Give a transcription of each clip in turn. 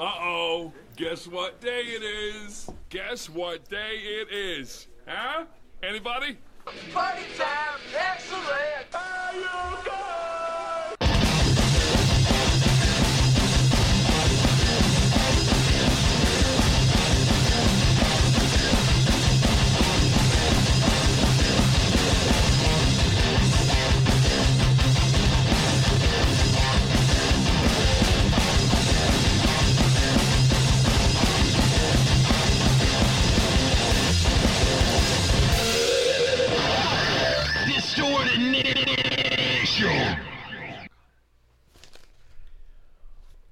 Uh oh. Guess what day it is? Guess what day it is? Huh? Anybody? Party time, excellent. Are you?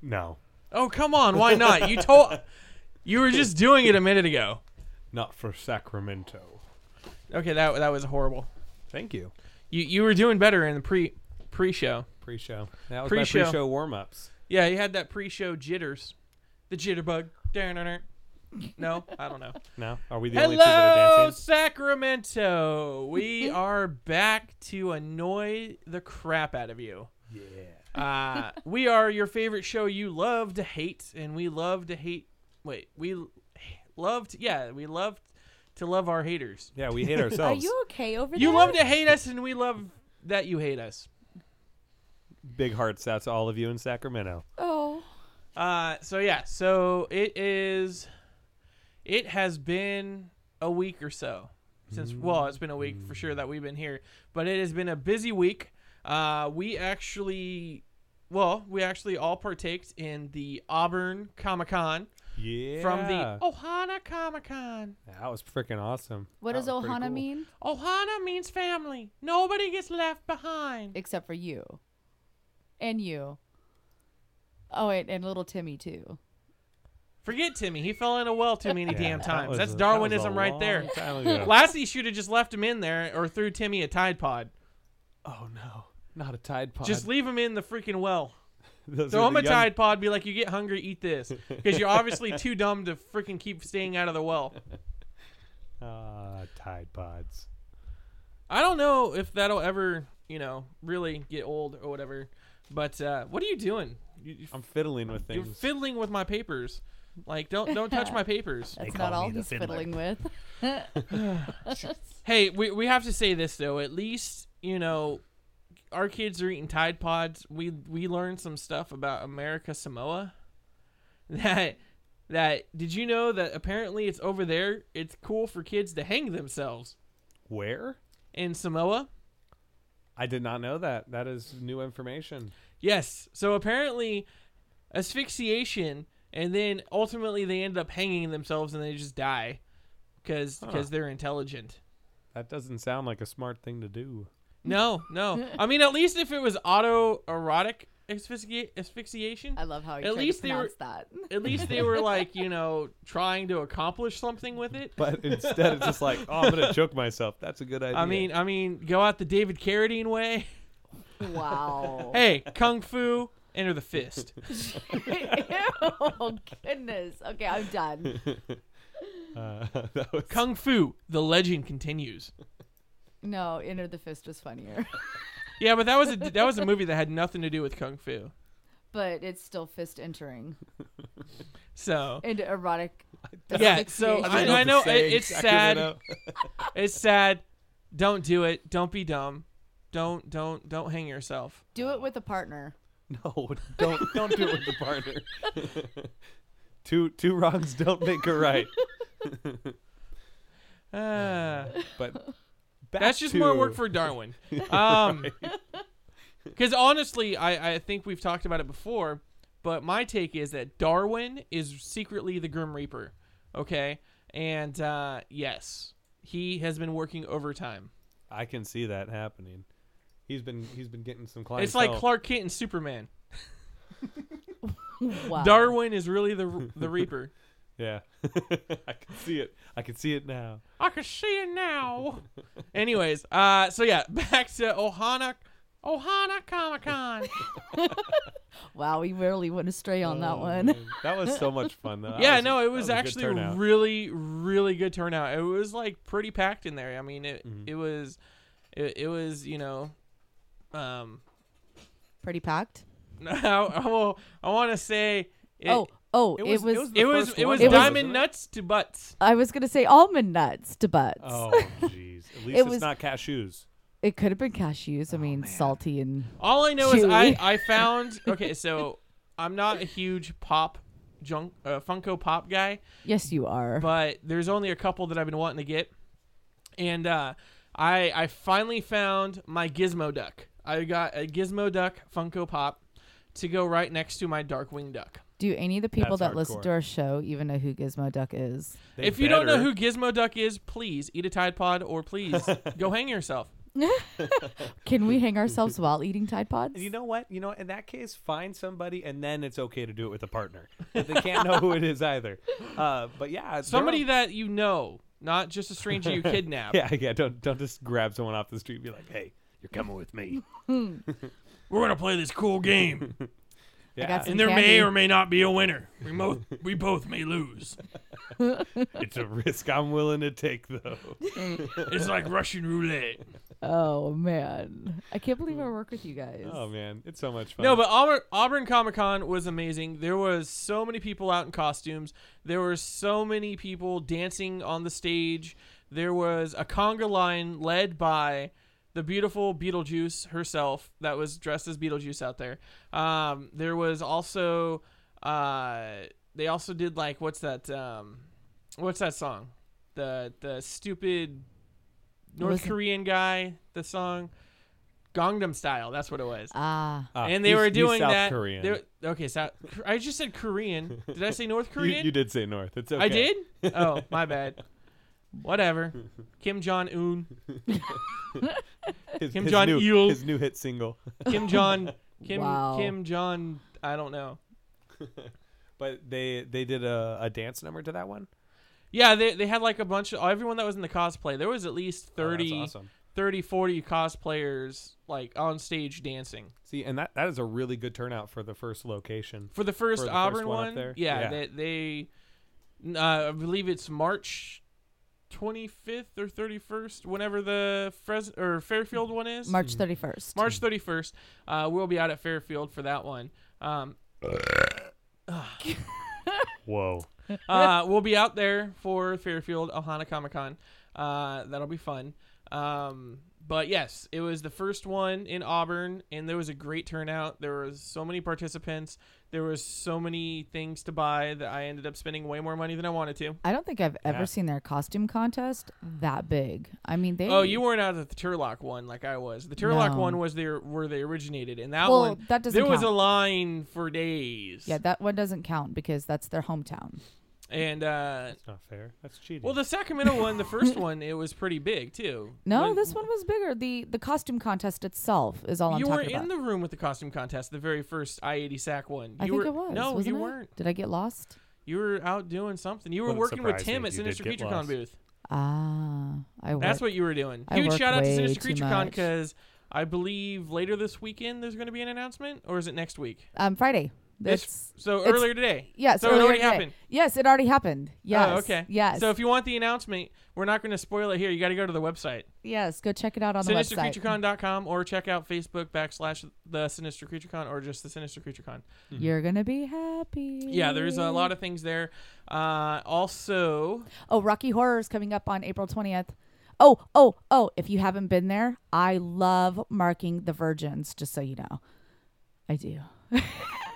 No, Oh come on, why not? You told you were just doing it a minute ago. not for Sacramento. Okay, that that was horrible. Thank you. You you were doing better in the pre pre show. Pre-show. That was Pre-show. my pre-show warm-ups. Yeah, you had that pre show jitters, the jitterbug. No, I don't know. No, are we the only two that are Hello, dancing? Sacramento. We are back to annoy the crap out of you. Yeah. Uh, we are your favorite show you love to hate, and we love to hate. Wait, we loved. yeah, we love to love our haters. Yeah, we hate ourselves. Are ourselves. you okay over there? You love to hate us, and we love that you hate us. Big hearts That's all of you in Sacramento. Oh, Uh, so yeah, so it is. It has been a week or so since. Well, it's been a week for sure that we've been here, but it has been a busy week. Uh, we actually, well, we actually all partaked in the Auburn Comic Con Yeah. from the Ohana Comic Con. That was freaking awesome. what That does was pretty Ohana cool. mean? Ohana means family. Nobody gets left behind. Except for you, and you. Oh wait, and little Timmy too. Forget Timmy. He fell in a well too many Yeah, damn that times. was That's a- that was a Darwinism right there. long time ago. Lassie should have just left him in there or threw Timmy a Tide Pod. oh no, not a Tide Pod. Just leave them in the freaking well. Those Throw are him the a young- Tide Pod. Be like, you get hungry, eat this, because you're obviously too dumb to freaking keep staying out of the well. Ah, Tide Pods. I don't know if that'll ever, you know, really get old or whatever. But uh, what are you doing? You, you- I'm fiddling with things. you're fiddling with my papers. Like, don't don't touch my papers. That's call not all me the he's fiddler. fiddling with. Hey, we we have to say this though. At least you know, our kids are eating Tide Pods. We we learned some stuff about America Samoa. That that did you know that apparently it's over there. It's cool for kids to hang themselves Where? in Samoa. I did not know that. That is new information. Yes. So apparently, asphyxiation, and then ultimately they end up hanging themselves and they just die because Huh. because they're intelligent. That doesn't sound like a smart thing to do. No, no. I mean, at least if it was autoerotic asphyxia- asphyxiation, I love how he At least they were- that. at least they were like, you know, trying to accomplish something with it. But instead, it's just like, oh, I'm gonna choke myself. That's a good idea. I mean, I mean, go out the David Carradine way. Wow. Hey, kung fu, enter the fist. oh goodness. Okay, I'm done. uh, that was Kung fu, the legend continues. No, Enter the Fist was funnier, Yeah, but that was a that was a movie that had nothing to do with kung fu. but it's still fist entering So into erotic. Yeah, so asphyxiation. I, I know it, it's sad. It's sad. Don't do it. Don't be dumb. Don't don't don't hang yourself. do it with a partner. No, don't don't do it with the partner. two two wrongs don't make a right. Ah. But back That's just to, more work for Darwin. Um, because honestly, I I think we've talked about it before, but my take is that Darwin is secretly the Grim Reaper. Okay, and uh, yes, he has been working overtime. I can see that happening. He's been he's been getting some clientele. It's like Clark Kent and Superman. Wow. Darwin is really the the Reaper. Yeah, I can see it. I can see it now. I can see it now. Anyways, uh, so yeah, back to Ohana, Ohana Comic Con. Wow, we really went astray on that Oh, one. man. That was so much fun though. That yeah, was- no, it that was a good actually turnout. really, really good turnout. It was like pretty packed in there. I mean, it Mhm. it was, it, it was you know, um, Pretty packed. no, I, I want to say. It, oh, Oh, It it was- was. it was It was it was diamond nuts to butts. I was gonna say almond nuts to butts. Oh, jeez. At least It it's was- not cashews. it could have been cashews. I mean, salty and All I know is I I found okay. So I'm not a huge pop junk uh, Funko Pop guy, yes, you are. but there's only a couple that I've been wanting to get, and uh, I I finally found my Gizmo Duck. I got a Gizmo Duck Funko Pop to go right next to my Darkwing Duck. Do any of the people That's that listen hardcore. to our show even know who Gizmo Duck is? They if you don't know better. who Gizmo Duck is, please eat a Tide Pod or please go hang yourself. Can we hang ourselves while eating Tide Pods? You know what? You know, in that case, find somebody, and then it's okay to do it with a partner. But they can't know who it is either. Uh, but yeah, there Somebody are- that you know, not just a stranger you kidnap. Yeah, yeah. Don't don't just grab someone off the street and be like, "Hey, you're coming with me." We're gonna play this cool game. Yeah. got some And there may or may not be a winner. We both we both may lose. it's a risk I'm willing to take, though. It's like Russian roulette. Oh man, I can't believe I work with you guys. oh man, it's so much fun. No, but Auburn, Auburn Comic Con was amazing. There was so many people out in costumes. There were so many people dancing on the stage. There was a conga line led by the beautiful Beetlejuice herself that was dressed as Beetlejuice out there. Um, there was also uh, they also did like what's that um, what's that song? The the stupid North was it? Korean guy. The song Gangnam Style. That's what it was Ah, Ah, and they he's- were he's doing South that. Korean. they were- okay, so I just said Korean. Did I say North You, Korean? you did say North. It's okay. I did. Oh, my bad. Whatever. Kim Jong Un. His, Kim his Jong new, Il. his new hit single. Kim Jong. Kim Wow. Kim Jong. I don't know. But they they did a, a dance number to that one. Yeah, they they had like a bunch of everyone that was in the cosplay. There was at least Oh, 30, awesome. 30 40 cosplayers like on stage dancing. See, and that, that is a really good turnout for the first location. For the first For the first Auburn one up one, there? yeah, Yeah. they, they uh, I believe it's March 25th or 31st, whenever the Fres or Fairfield one is. March thirty first. March 31st. Uh, we'll be out at Fairfield for that one. Um, Whoa. uh, we'll be out there for Fairfield Ohana Comic Con. Uh, that'll be fun. Um, but yes, it was the first one in Auburn, and there was a great turnout. There was so many participants. There was so many things to buy that I ended up spending way more money than I wanted to. I don't think I've ever Yeah. seen their costume contest that big. I mean, they. Oh, you weren't out at the Turlock one like I was. The Turlock No. one was there where they originated, and that Well, one that doesn't there was a count. line for days. Yeah, that one doesn't count because that's their hometown. And uh, That's not fair. That's cheating. well, the Sacramento one, the first one, it was pretty big too. No, When- this one was bigger. the The costume contest itself is all I'm you were in the room with the costume contest, the very first I eighty sack one. I You think were, it was. No, wasn't you it? weren't. Did I get lost? You were out doing something. You were Wouldn't working with Tim at if you did Sinister Creature Con booth. Ah, I work. That's what you were doing. I Huge shout out to Sinister Creature CreatureCon much. because I believe later this weekend there's going to be an announcement, or is it next week? um Friday. This- It's So it's- earlier today. yes. So it already today. happened. Yes, it already happened. Yes. Oh, okay. Yes. So if you want the announcement, we're not going to spoil it here. You got to go to the website, yes, go check it out on the website. sinistercreaturecon.com, or check out Facebook backslash the Sinister Creature Con or just the Sinister CreatureCon. You're gonna be happy. Yeah, there's a lot of things there. Uh, also, Oh, Rocky Horror is coming up on April 20th. Oh, oh, oh, if you haven't been there, I love marking the virgins, just so you know. I do.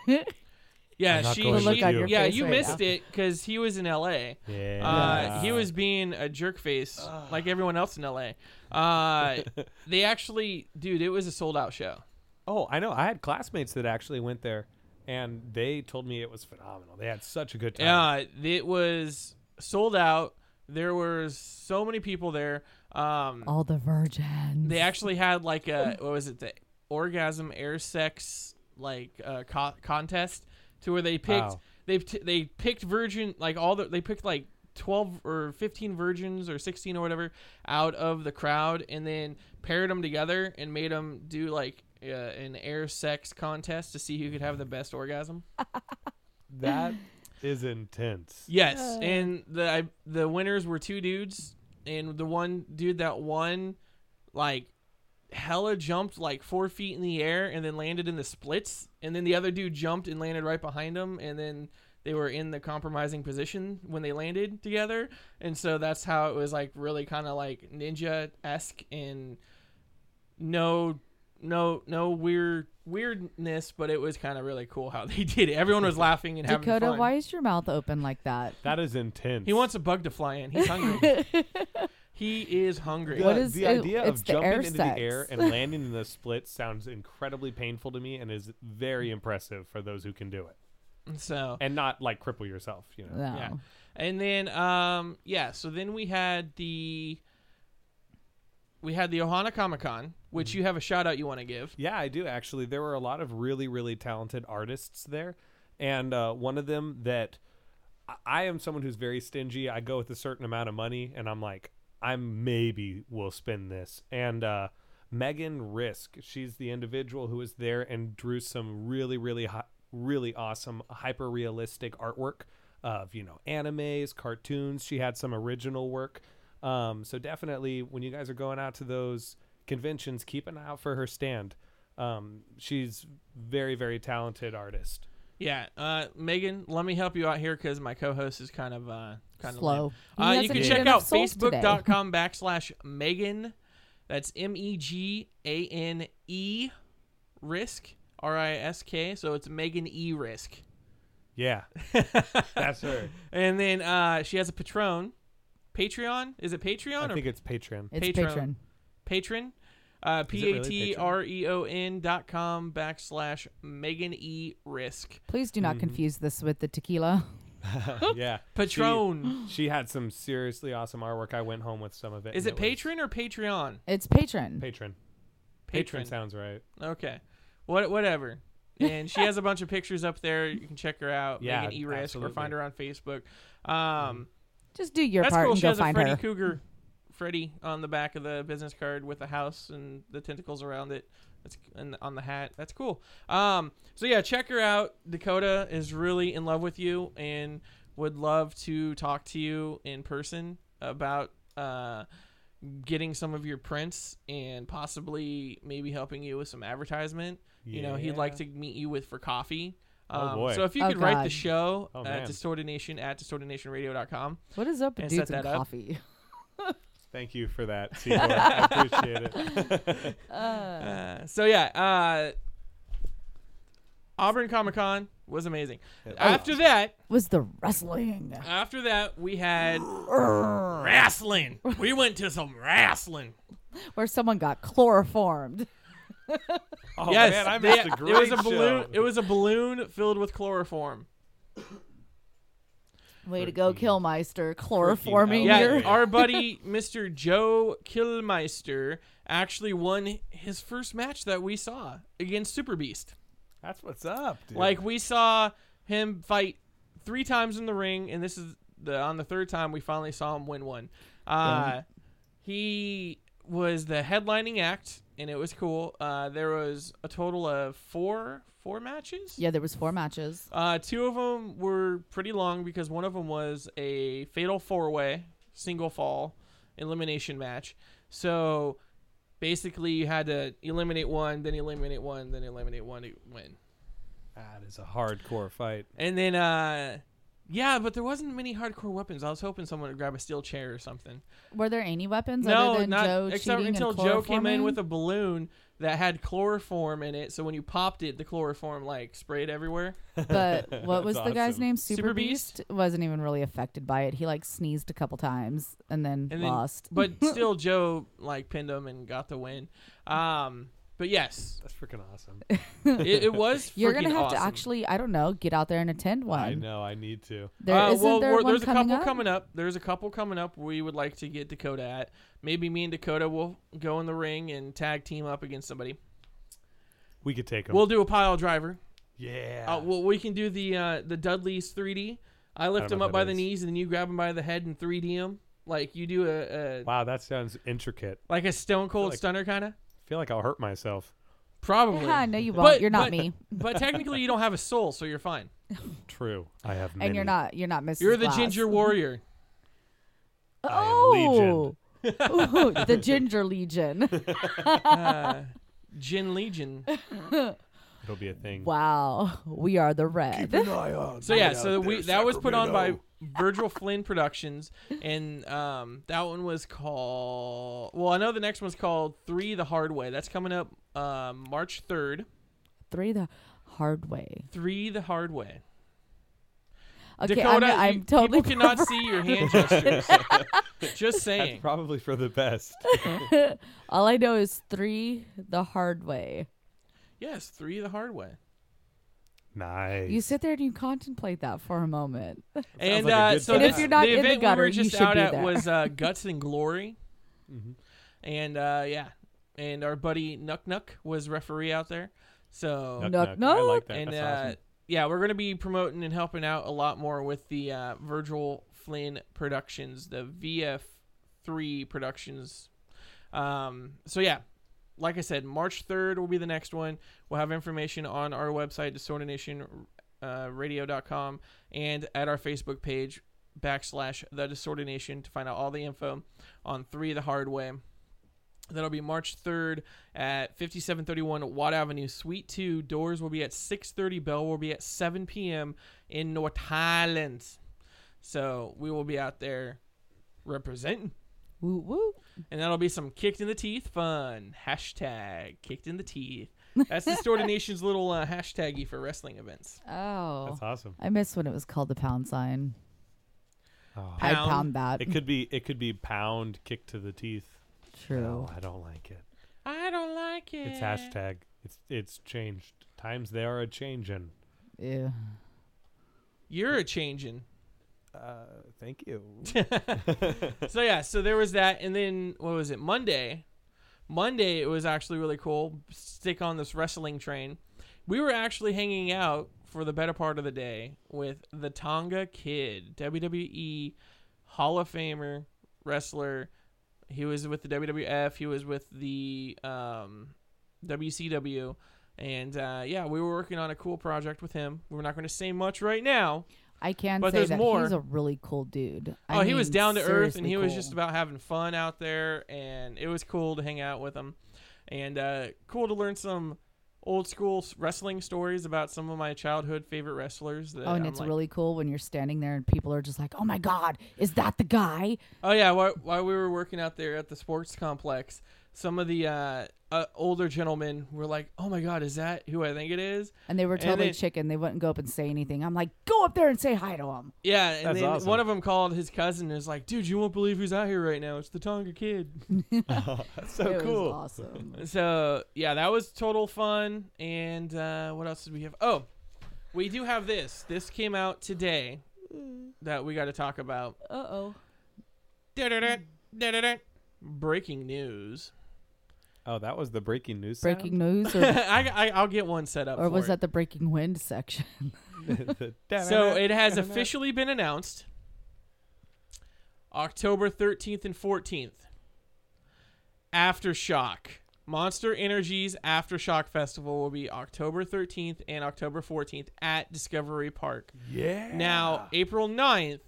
yeah, I'm not she, going The she- on your yeah, face you right missed now. it because he was in L.A. yeah. Uh, he was being a jerk face like everyone else in LA. Uh, they actually, dude, it was a sold out show. Oh, I know. I had classmates that actually went there, and they told me it was phenomenal. They had such a good time. Yeah, it was sold out. There were so many people there. Um, All the virgins. they actually had like a what was it the orgasm air sex like uh, co- contest to where they picked Wow. they t- they picked virgin like all the they picked like 12 or 15 virgins or 16 or whatever out of the crowd and then paired them together and made them do like uh, an air sex contest to see who could have the best orgasm. That is intense. Yes, and the I, the winners were two dudes, and the one dude that won, like, hella jumped like four feet in the air and then landed in the splits, and then the other dude jumped and landed right behind him, and then they were in the compromising position when they landed together, and so that's how it was like really kind of like ninja esque and no no no weird weirdness, but it was kind of really cool how they did it. Everyone was laughing and having Dakota, fun. why is your mouth open like that? That is intense. He wants a bug to fly in. He's hungry. he is hungry. the, What is the it- idea it's of the jumping air into sex. the air and landing in the split sounds incredibly painful to me and is very impressive for those who can do it So and not like cripple yourself. You know. No. Yeah. And then um yeah, so then we had the we had the Ohana Comic Con, which you have a shout out you want to give. Yeah, I do actually. There were a lot of really, really talented artists there, and uh, one of them that I- I am someone who's very stingy. I go with a certain amount of money, and I'm like, I maybe will spend this. And uh, Megan Risk, she's the individual who was there and drew some really, really, hi- really awesome, hyper realistic artwork of you know animes, cartoons. She had some original work. Um, so definitely, when you guys are going out to those conventions, keep an eye out for her stand. Um, she's very, very talented artist. Yeah, uh Megan, let me help you out here cuz my co-host is kind of uh kind Slow. of He Uh, you can check out souls today. facebook.com backslash Megan. That's M E G A N E Risk R I S K. So it's Megan E Risk. Yeah, that's her. And then uh, she has a Patron. Patreon? Is it Patreon I or think it's Patreon. It's Patron. patron. patron? Uh, Is it P really A T R E O N dot com backslash Megan E Risk. Please do not confuse this with the tequila. yeah, Patron. She, she had some seriously awesome artwork. I went home with some of it. Is and it was- patron or Patreon? It's patron. Patron. Patron. Patron sounds right. Okay. What whatever. And she has a bunch of pictures up there. You can check her out. Yeah, Megan E Risk or find her on Facebook. Um Just do your That's part cool. and She go has a find Freddy her. Krueger, Freddy on the back of the business card with the house and the tentacles around it. That's and on the hat. That's cool. Um, so yeah, check her out. Dakota is really in love with you and would love to talk to you in person about uh, getting some of your prints and possibly maybe helping you with some advertisement. You know, he'd like to meet you with for coffee. Oh, Um, boy. So if you Oh, could write the show Oh, at man. Distorted Nation at distortednationradio.com. What is up with And dudes set and that up. coffee? Thank you for that, Seaboard. I appreciate it. Uh, so yeah, uh, Auburn Comic Con was amazing. After that, Was the wrestling? after that, we had wrestling. We went to some wrestling. Where someone got chloroformed. Oh yes, man, I they- missed a great it was a balloon. show. It was a balloon filled with chloroform. Way to go, Freaking- Killmeister. Chloroforming Yeah, your. our buddy Mr. Joe Killmeister actually won his first match that we saw against Super Beast. That's what's up, dude. Like we saw him fight three times in the ring, and this is the on the third time we finally saw him win one. Uh, he was the headlining act, and it was cool. Uh, there was a total of four four matches. Yeah, there was four matches. Uh, two of them were pretty long because one of them was a fatal four way single fall elimination match. So basically, you had to eliminate one, then eliminate one, then eliminate one to win. that is a hardcore fight. And then, uh, yeah, but there wasn't many hardcore weapons. I was hoping someone would grab a steel chair or something. Were there any weapons no, other than not Joe except until and Joe came in with a balloon that had chloroform in it. So when you popped it, the chloroform like sprayed everywhere. But what was That's the guy's name? Super, Super Beast? Beast? wasn't even really affected by it. He like sneezed a couple times and then And then- lost. But still, Joe like pinned him and got the win. Um, but yes, That's freaking awesome. it, it was. You're gonna freaking have to awesome. actually, I don't know, get out there and attend one. I know. I need to. There uh, isn't well, there we're- one there's a coming couple up? coming up. There's a couple coming up. We would like to get Dakota at. Maybe me and Dakota will go in the ring and tag team up against somebody. We could take him. We'll do a pile driver. yeah. Uh, well, we can do the uh, the Dudley's 3D. I lift don't him know up what by that the is. knees and then you grab him by the head and 3D him. Like you do a, a wow, that sounds intricate. like a Stone Cold like- Stunner kind of. I feel like I'll hurt myself. Probably. Yeah, no, you won't. But- you're not but- me, but technically, you don't have a soul, so you're fine. True. I have. and you're not. You're not Mrs. You're the Glass. Ginger Warrior. Oh, Ooh, the Ginger Legion. Uh, Gin Legion. It'll be a thing. Wow, we are the red. So yeah, so we that was put on by Virgil Flynn Productions, and um, that one was called. Well, I know the next one's called Three the Hard Way. That's coming up um, March third. Three the hard way. Three the Hard Way. Okay, Dakota, I'm, I'm you- totally people cannot see your hand gestures. Just That's saying. probably for the best. All I know is three the hard way. Yes, Three the Hard Way. nice. You sit there and you contemplate that for a moment. And like a uh, good so. And if you're not the in the gutter, we were you just should out be at there. was uh, Guts and Glory, Mhm. and uh, yeah, and our buddy Nuck Nuck was referee out there. So Nuck, Knock, knock. I like that. and That's uh, awesome. yeah, we're gonna be promoting and helping out a lot more with the uh, Virgil Flynn Productions, the VF3 Productions. Um, so yeah, like I said, March third will be the next one. We'll have information on our website, distortionation uh, and at our Facebook page backslash the Distorted Nation to find out all the info on three the hard way. That'll be March 3rd at 5731 Watt Avenue, Suite 2. Doors will be at 6.30. Bell will be at 7 p.m. in North Highlands. So we will be out there representing. Woo woo. And that'll be some kicked in the teeth fun. Hashtag kicked in the teeth. That's the Distorted Nation's little uh, hashtaggy for wrestling events. Oh. That's awesome. I miss when it was called the pound sign. Oh. I'd Pound. pound that. It could be it could be pound kick to the teeth. True. No, I don't like it. I don't like it. It's hashtag. It's it's changed. Times they are a changing. Yeah. You're a changing. Uh, thank you. so yeah, so there was that, and then what was it? Monday. Monday it was actually really cool. Stick on this wrestling train. We were actually hanging out for the better part of the day with the Tonga Kid, WWE Hall of Famer wrestler. He was with the WWF. He was with the um, WCW. And uh, yeah, we were working on a cool project with him. We're not going to say much right now, I can But say that more. he's a really cool dude. I oh, he was down to earth, and he was just about having fun out there, and it was cool to hang out with him, and uh, cool to learn some old school wrestling stories about some of my childhood favorite wrestlers. That Oh, and I'm it's like- really cool when you're standing there and people are just like, "Oh my God, is that the guy?" Oh yeah, while, while we were working out there at the sports complex, some of the uh, uh, older gentlemen were like, "Oh my God, is that who I think it is?" And they were totally then- chicken. They wouldn't go up and say anything. I'm like, "Go up there and say hi to him." Yeah, and That's then awesome. one of them called his cousin and was like, "Dude, you won't believe who's out here right now. It's the Tonga Kid." That's so it cool. was awesome. So yeah, that was total fun. And uh, what else did we have? Oh, we do have this. This came out today that we got to talk about. Uh oh. Breaking news. Oh, that was the breaking news. Breaking news, or, I, I I'll get one set up. or was for that the breaking wind section? So it has officially been announced. October 13th and 14th. Aftershock. Monster Energy's Aftershock Festival will be October 13th and October 14th at Discovery Park. yeah. Now, April 9th,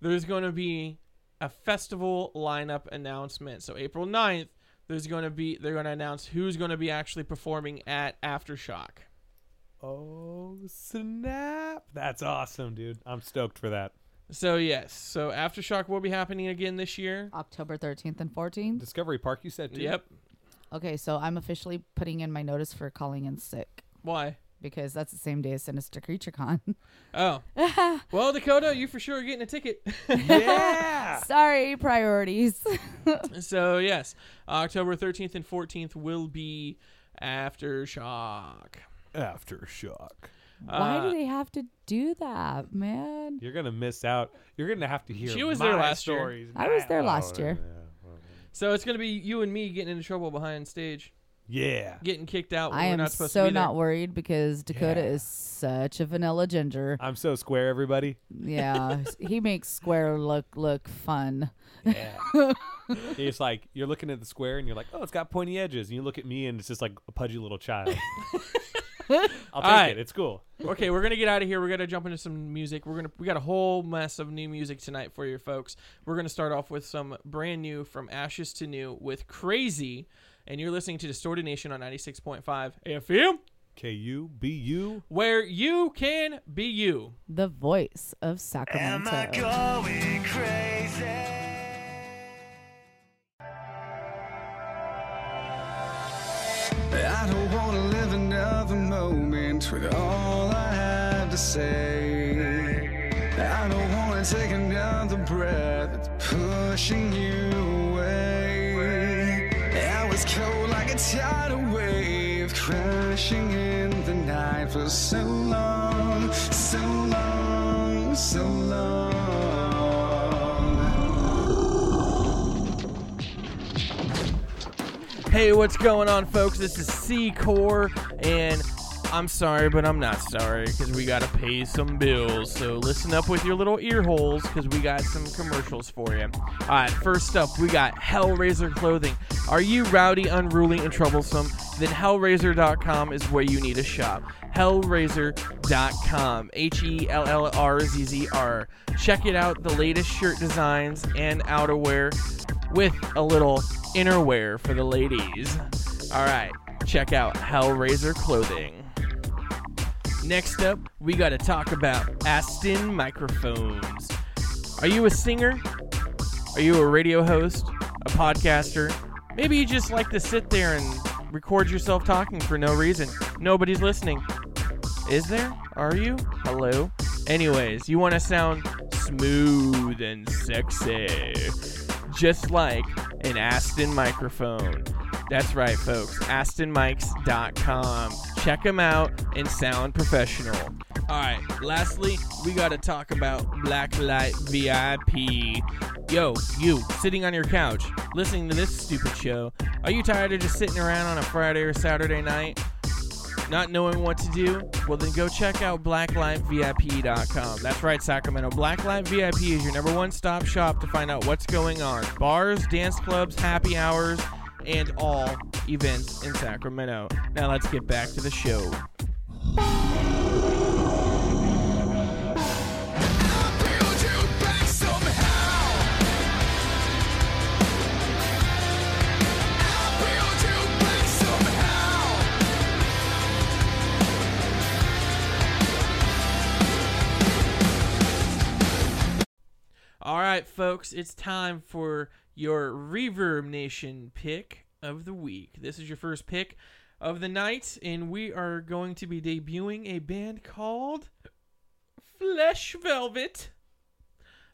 there's going to be a festival lineup announcement. So April 9th, there's going to be they're going to announce who's going to be actually performing at Aftershock. Oh snap! That's awesome, dude. I'm stoked for that. So yes, so Aftershock will be happening again this year. October 13th and 14th. Discovery Park, you said too. Yep. Okay, so I'm officially putting in my notice for calling in sick Why? Because that's the same day as Sinister Creature Con. Oh. well, Dakota, you for sure are getting a ticket. Yeah. Sorry, priorities. so yes, October 13th and 14th will be Aftershock. Aftershock. Why Uh, do they have to do that, man? You're gonna miss out. You're gonna have to hear. She was my there last year. I was there now. last year. yeah, So it's gonna be you and me getting into trouble behind stage, Yeah. getting kicked out. When I we're am not supposed so to be there. not worried because Dakota Yeah. is such a vanilla ginger. I'm so square, everybody. Yeah, he makes Square look look fun. Yeah. it's like you're looking at the square and you're like, oh, it's got pointy edges, and you look at me and it's just like a pudgy little child. I'll take right. it. It's cool. okay, we're gonna get out of here. We're gonna jump into some music. We're gonna we got a whole mess of new music tonight for you folks. We're gonna start off with some brand new from Ashes to New with Crazy, and you're listening to Distorted Nation on 96.5 FM. K U B U. where you can be you. The voice of Sacramento. I don't wanna live another moment with all I have to say. I don't wanna take another breath pushing you tidal wave crashing in the night for so long, so long, so long. Hey, what's going on, folks? This is C Core, and I'm sorry, but I'm not sorry because we got to pay some bills. So listen up with your little ear holes because we got some commercials for you. All right, first up, we got Hellraiser Clothing. Are you rowdy, unruly, and troublesome? Then Hellraiser.com is where you need to shop. Hellraiser.com. H E L L R Z Z R. Check it out, the latest shirt designs and outerwear with a little innerwear for the ladies. All right, check out Hellraiser clothing. Next up, we got to talk about Aston microphones. Are you a singer? Are you a radio host? A podcaster? Maybe you just like to sit there and record yourself talking for no reason. Nobody's listening. Is there? Are you? Hello? Anyways, you want to sound smooth and sexy just like an Aston microphone. That's right, folks. AstonMics.com. Check them out and sound professional. All right, lastly, we got to talk about Blacklight VIP. Yo, you, sitting on your couch, listening to this stupid show, are you tired of just sitting around on a Friday or Saturday night? Not knowing what to do? Well, then go check out blacklightvip.com. That's right, Sacramento. Blacklight VIP is your number one stop shop to find out what's going on. Bars, dance clubs, happy hours, and all events in Sacramento. Now let's get back to the show. All right, folks, it's time for your Reverb Nation pick of the week. This is your first pick of the night, and we are going to be debuting a band called Flesh Velvet.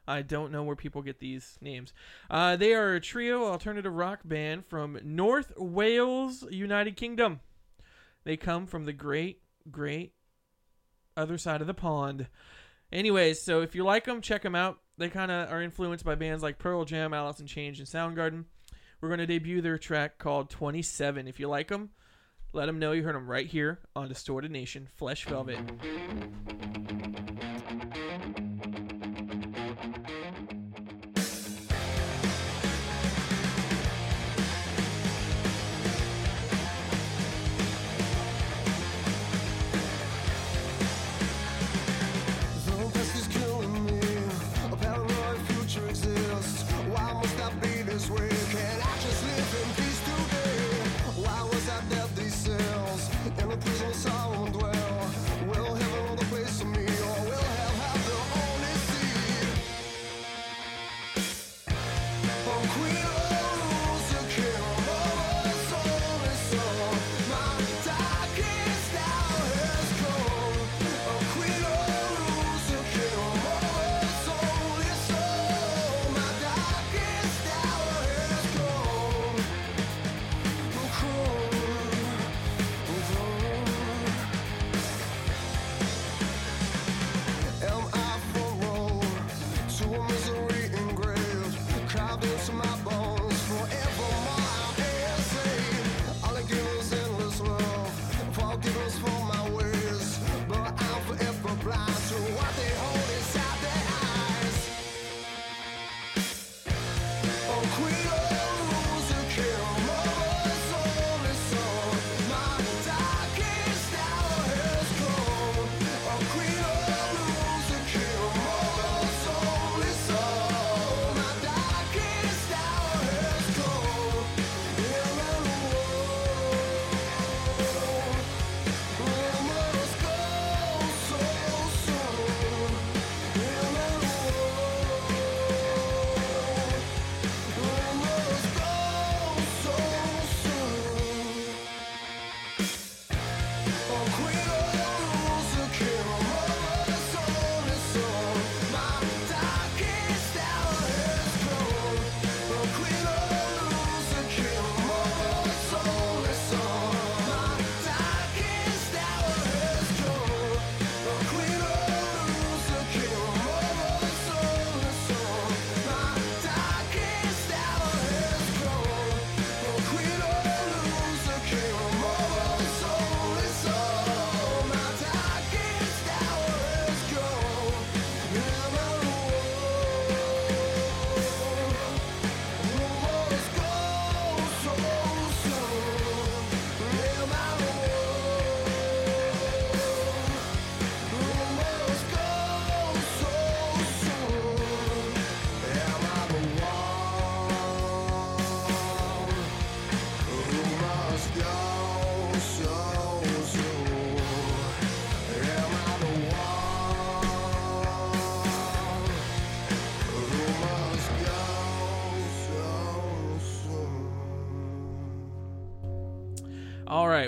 I don't know where people get these names. Uh, they are a trio alternative rock band from North Wales, United Kingdom. They come from the great, great other side of the pond. Anyways, so if you like them, check them out. They kind of are influenced by bands like Pearl Jam, Alice in Chains, and Soundgarden. We're going to debut their track called 27. If you like them, let them know you heard them right here on Distorted Nation, Flesh Velvet.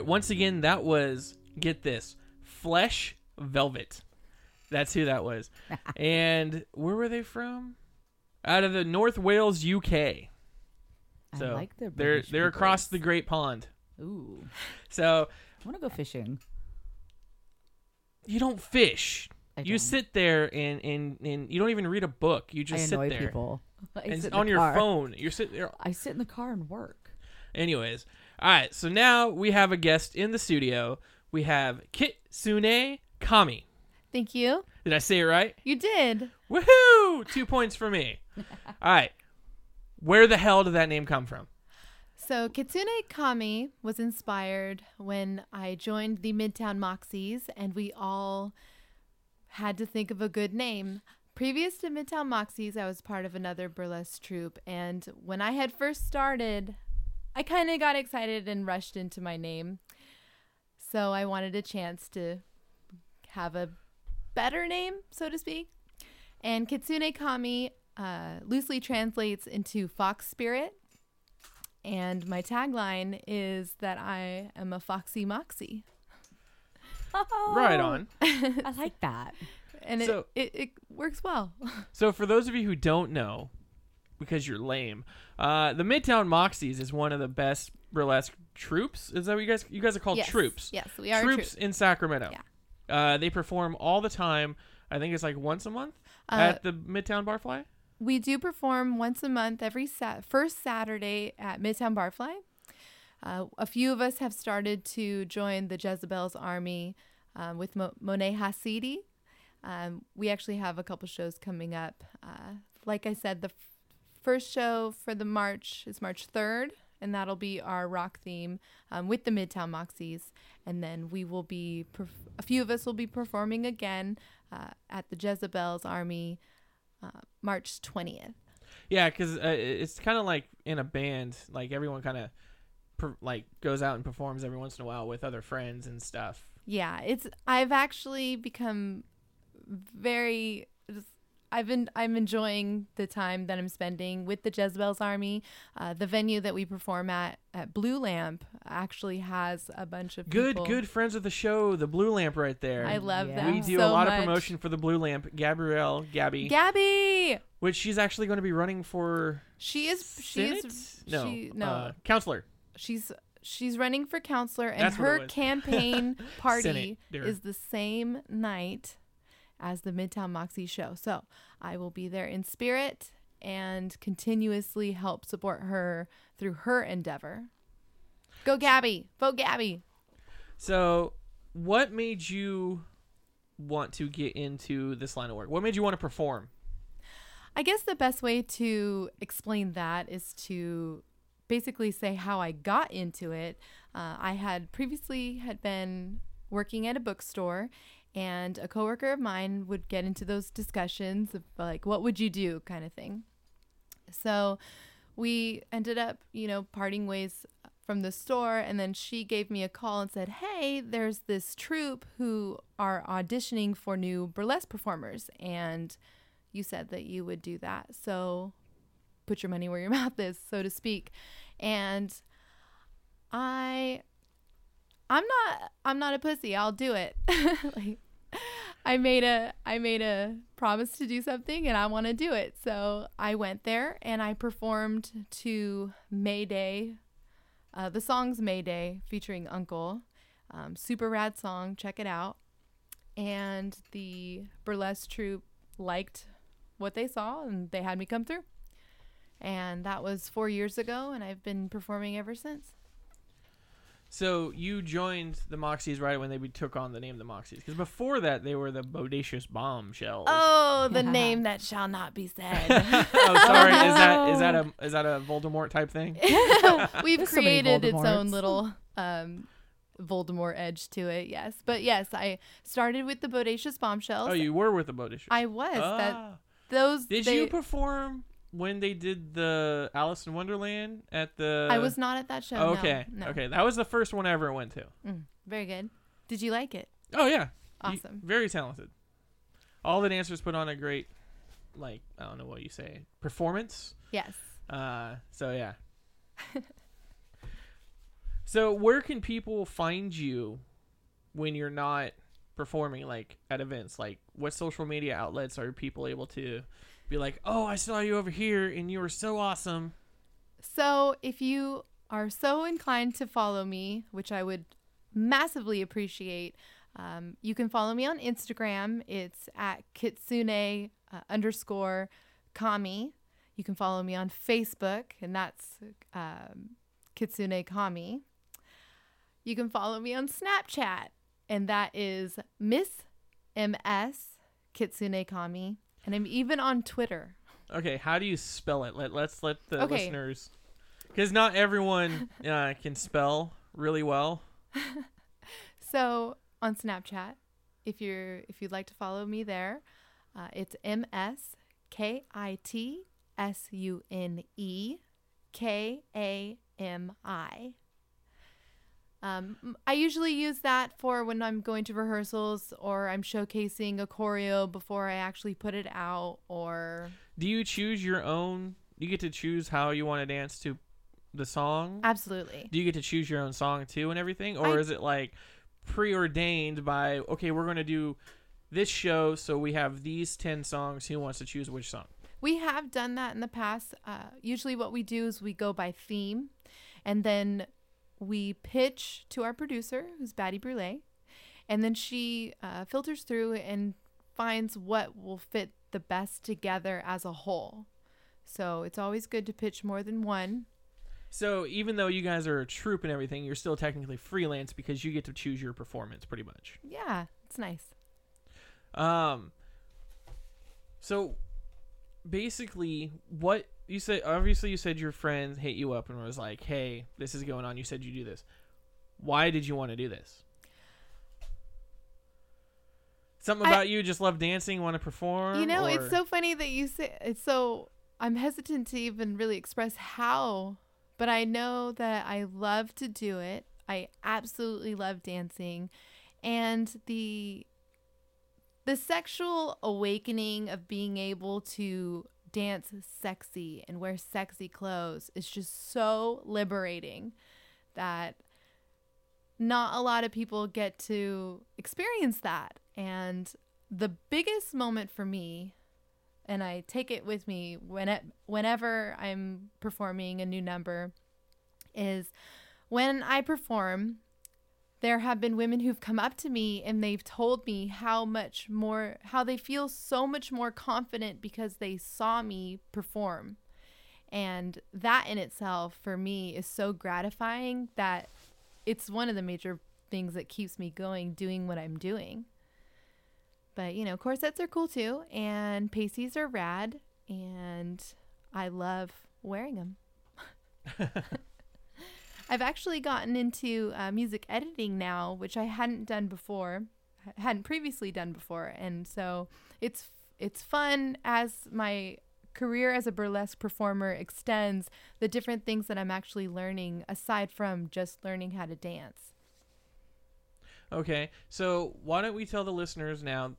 Right. Once again, that was get this Flesh Velvet. That's who that was. and where were they from? Out of the North Wales, UK. I So like the they're British they're across the. Great Pond. Ooh, So I want to go fishing. you don't fish. I You don't. sit there and, and and you don't even read a book. You just I sit annoy there people. I and sit in on your car. phone. You're sitting there. I sit in the car and work. Anyways, all right. So now we have a guest in the studio. We have Kitsune Kami. Thank you. Did I say it right? You did. Woohoo! Two points for me. All right. Where the hell did that name come from? So Kitsune Kami was inspired when I joined the Midtown Moxies and we all had to think of a good name. Previous to Midtown Moxies, I was part of another burlesque troupe and when I had first started, I kind of got excited and rushed into my name. So I wanted a chance to have a better name, so to speak. And Kitsune Kami uh, loosely translates into fox spirit. And my tagline is that I am a foxy moxie. Right on. I like that. And it, it, it works well. So, for those of you who don't know, because you're lame, uh, the Midtown Moxies is one of the best burlesque troops. Is that what you guys? You guys are called yes. troops. Yes, we are troops in Sacramento. Yeah. Uh, they perform all the time. I think it's like once a month Uh, at the Midtown Barfly. We do perform once a month, every sat- first Saturday at Midtown Barfly. Uh, a few of us have started to join the Jezebel's Army um, with Mo- Monet Hasidi. Um, we actually have a couple shows coming up. Uh, like I said, the first show for the March is March 3rd, and that'll be our rock theme um, with the Midtown Moxies. And then we will be, perf- a few of us will be performing again uh, at the Jezebel's Army uh, March 20th. Yeah, because uh, it's kind of like in a band. Like everyone kind of per- like goes out and performs every once in a while with other friends and stuff. Yeah, it's I've actually become very I've been I'm enjoying the time that I'm spending with the Jezebel's Army. Uh, the venue that we perform at at Blue Lamp actually has a bunch of Good, people. good friends of the show, the Blue Lamp right there. I love Yeah. them. we do so a lot much. of promotion for the Blue Lamp. Gabrielle, Gabby, Gabby, which she's actually going to be running for she is she Senate? is no, she, no uh, counselor. she's she's running for counselor and That's her campaign party Senate, is the same night as the Midtown Moxie show. So I will be there in spirit and continuously help support her through her endeavor. Go Gabby. Vote Gabby. So, what made you want to get into this line of work? What made you want to perform? I guess the best way to explain that is to basically say how I got into it. Uh, I had previously had been working at a bookstore, and a coworker of mine would get into those discussions of like, "What would you do?" kind of thing. So we ended up, you know, parting ways from the store and then she gave me a call and said, "Hey, there's this troupe who are auditioning for new burlesque performers and you said that you would do that. So put your money where your mouth is, so to speak." And I I'm not I'm not a pussy. I'll do it. like I made a I made a promise to do something and I want to do it. So I went there and I performed to Mayday. Uh, the song's Mayday featuring Uncle. Um, super rad song. Check it out. And the burlesque troupe liked what they saw and they had me come through. And that was four years ago, and I've been performing ever since. So you joined the Moxies right when they took on the name the Moxies, because before that they were the Bodacious Bombshells. Oh, the name that shall not be said. oh, sorry. Is that is that a is that a Voldemort type thing? We've There's so created its own little um, Voldemort edge to it, yes. But yes, I started with the Bodacious Bombshells. Oh, you were with the Bodacious. I was. That Ah. those Did they- you perform when they did the Alice in Wonderland at the? I was not at that show. Oh, okay. No. Okay, that was the first one I ever went to. Mm, very good. Did you like it? Oh yeah. You- Awesome. very talented. All the dancers put on a great, like I don't know what you say, performance. Yes. Uh, so yeah. So where can people find you when you're not performing like at events? Like what social media outlets are people able to be like, "Oh, I saw you over here and you were so awesome." So if you are so inclined to follow me, which I would massively appreciate, um, you can follow me on Instagram. It's at kitsune uh, underscore kami. You can follow me on Facebook, and that's um, kitsune kami. You can follow me on Snapchat, and that is Miss MS Kitsune Kami. And I'm even on Twitter. Okay, how do you spell it? Let let's let the Okay. listeners cuz not everyone uh, can spell really well. So on Snapchat, if you're if you'd like to follow me there, uh, it's M S K I T S U N E K A M I. Um, I usually use that for when I'm going to rehearsals or I'm showcasing a choreo before I actually put it out or Do you choose your own? You get to choose how you want to dance to the song. absolutely. Do you get to choose your own song too and everything, or I- is it like preordained by okay, we're going to do this show, so we have these ten songs. Who wants to choose which song? We have done that in the past. Uh, usually, what we do is we go by theme, and then we pitch to our producer, who's Batty Brule, and then she uh, filters through and finds what will fit the best together as a whole. So it's always good to pitch more than one. So even though you guys are a troupe and everything, you're still technically freelance because you get to choose your performance, pretty much. Yeah, it's nice. Um. So, basically, what you said? Obviously, you said your friend hit you up and was like, "Hey, this is going on." You said you do this. Why did you want to do this? Something I- about you just love dancing, want to perform. You know, or- it's so funny that you say it's so. I'm hesitant to even really express how, but I know that I love to do it. I absolutely love dancing, and the the sexual awakening of being able to dance sexy and wear sexy clothes is just so liberating that not a lot of people get to experience that. And the biggest moment for me, and I take it with me when it, whenever I'm performing a new number, is when I perform. There have been women who've come up to me and they've told me how much more, how they feel so much more confident because they saw me perform. And that in itself, for me, is so gratifying that it's one of the major things that keeps me going doing what I'm doing. But you know, corsets are cool too, and pasties are rad, and I love wearing them. I've actually gotten into uh, music editing now, which I hadn't done before, hadn't previously done before, and so it's it's fun as my career as a burlesque performer extends the different things that I'm actually learning aside from just learning how to dance. Okay, so why don't we tell the listeners now?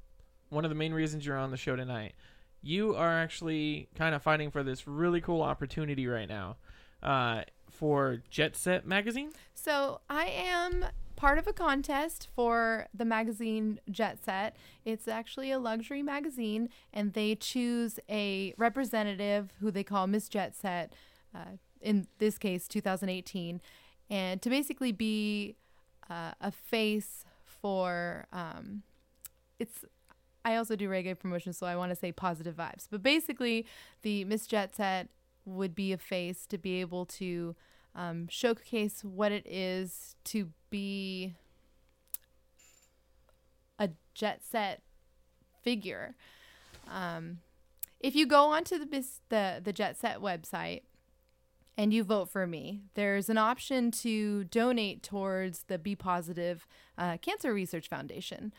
One of the main reasons you're on the show tonight, you are actually kind of fighting for this really cool opportunity right now, uh, for Jet Set magazine. So I am part of a contest for the magazine Jet Set. It's actually a luxury magazine, and they choose a representative who they call Miss Jet Set, uh, in this case 2018, and to basically be uh, a face for. Um, it's. I also do reggae promotion, so I want to say positive vibes. But basically, the Miss Jet Set would be a face to be able to um, showcase what it is to be a jet set figure. Um, if you go onto the the the jet set website and you vote for me, there's an option to donate towards the Be Positive uh, Cancer Research Foundation,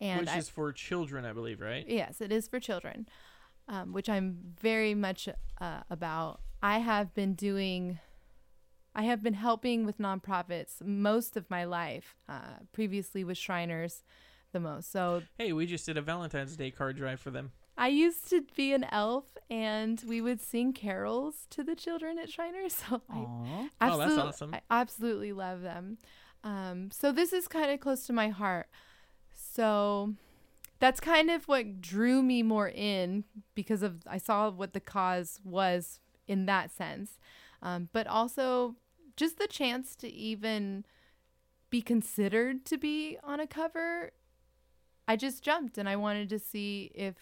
and which I- is for children, I believe, right? Yes, it is for children, um, which I'm very much uh, about. I have been doing, I have been helping with nonprofits most of my life. Uh, previously with Shriners, the most. So Hey, we just did a Valentine's Day card drive for them. I used to be an elf, and we would sing carols to the children at Shriners. So I Aw. Oh, that's absolutely, awesome. I absolutely love them. Um, so this is kind of close to my heart. So that's kind of what drew me more in because of I saw what the cause was in that sense, um, but also just the chance to even be considered to be on a cover. I just jumped and I wanted to see if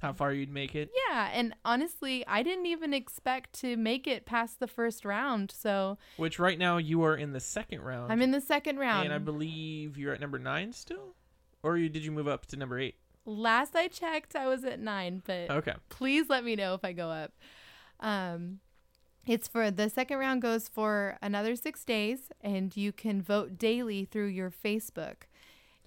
How far you'd make it? yeah, and honestly, I didn't even expect to make it past the first round. So Which right now you are in the second round. I'm in the second round. and I believe you're at number nine still, or you, did you move up to number eight? Last I checked, I was at nine, but Okay. please let me know if I go up. Um, it's for the second round goes for another six days, and you can vote daily through your Facebook.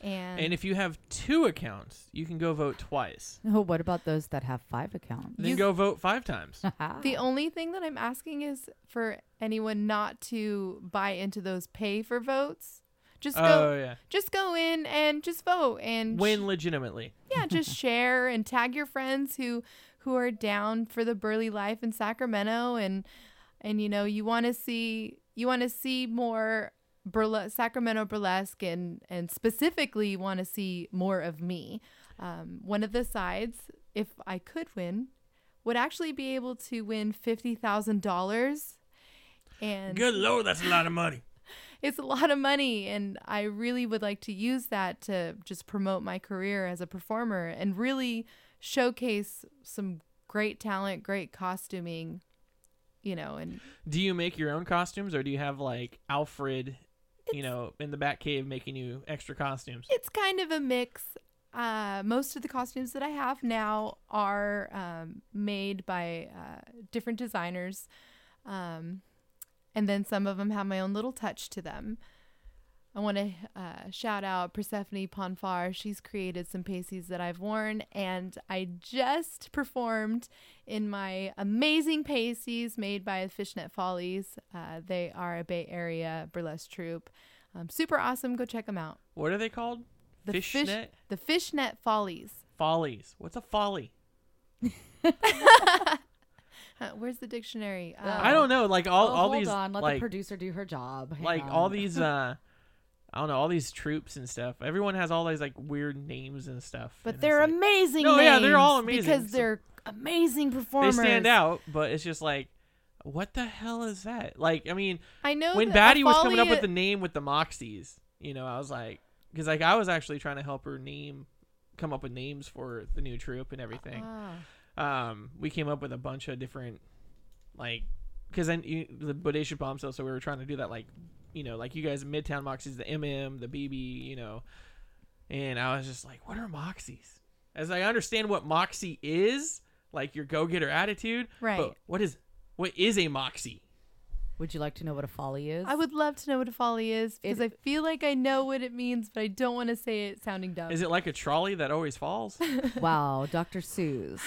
And, And if you have two accounts, you can go vote twice. Oh, what about those that have five accounts? Then You- go vote five times. the only thing that I'm asking is for anyone not to buy into those pay for votes. Just Oh go, yeah. just go in and just vote and sh- Win legitimately. yeah just share and tag your friends who who are down for the burly life in sacramento and and you know you want to see you want to see more burle- sacramento burlesque and and specifically you want to see more of me um, one of the sides if i could win would actually be able to win $50000 and Good lord, that's a lot of money. It's a lot of money and i really would like to use that to just promote my career as a performer and really showcase some great talent great costuming you know and Do you make your own costumes, or do you have like Alfred, you know, in the Batcave making you extra costumes? it's kind of a mix uh, most of the costumes that i have now are um, made by uh, different designers um, and then some of them have my own little touch to them I want to uh, shout out Persephone Ponfar. She's created some pasties that I've worn, and I just performed in my amazing pasties made by Fishnet Follies. Uh, they are a Bay Area burlesque troupe. Um, super awesome. Go check them out. What are they called? The Fishnet fish, the Fishnet Follies. follies. What's a folly? Uh, where's the dictionary? Uh, I don't know. Like all oh, all hold these on. Let like the producer do her job. Hang like on. all these uh I don't know, all these troops and stuff. Everyone has all these like weird names and stuff. But and they're like- amazing. No, yeah, they're all names amazing. because So- they're amazing performers. they performers. stand out, but it's just like what the hell is that? Like, I mean, I know when that Batty was coming up folly- with the name with the Moxies, you know, I was like, because like I was actually trying to help her name, come up with names for the new troop and everything. Ah. Um, we came up with a bunch of different, like, because then you, the Bodacious Bombshell, so we were trying to do that, like, you know, like you guys, Midtown Moxies, the MM, the BB, you know, and I was just like, what are Moxies? As I understand what Moxie is, like your go-getter attitude, Right. But what is what is a Moxie? Would you like to know what a folly is? I would love to know what a folly is because I feel like I know what it means, but I don't want to say it sounding dumb. Is it like a trolley that always falls? wow, Dr. Seuss.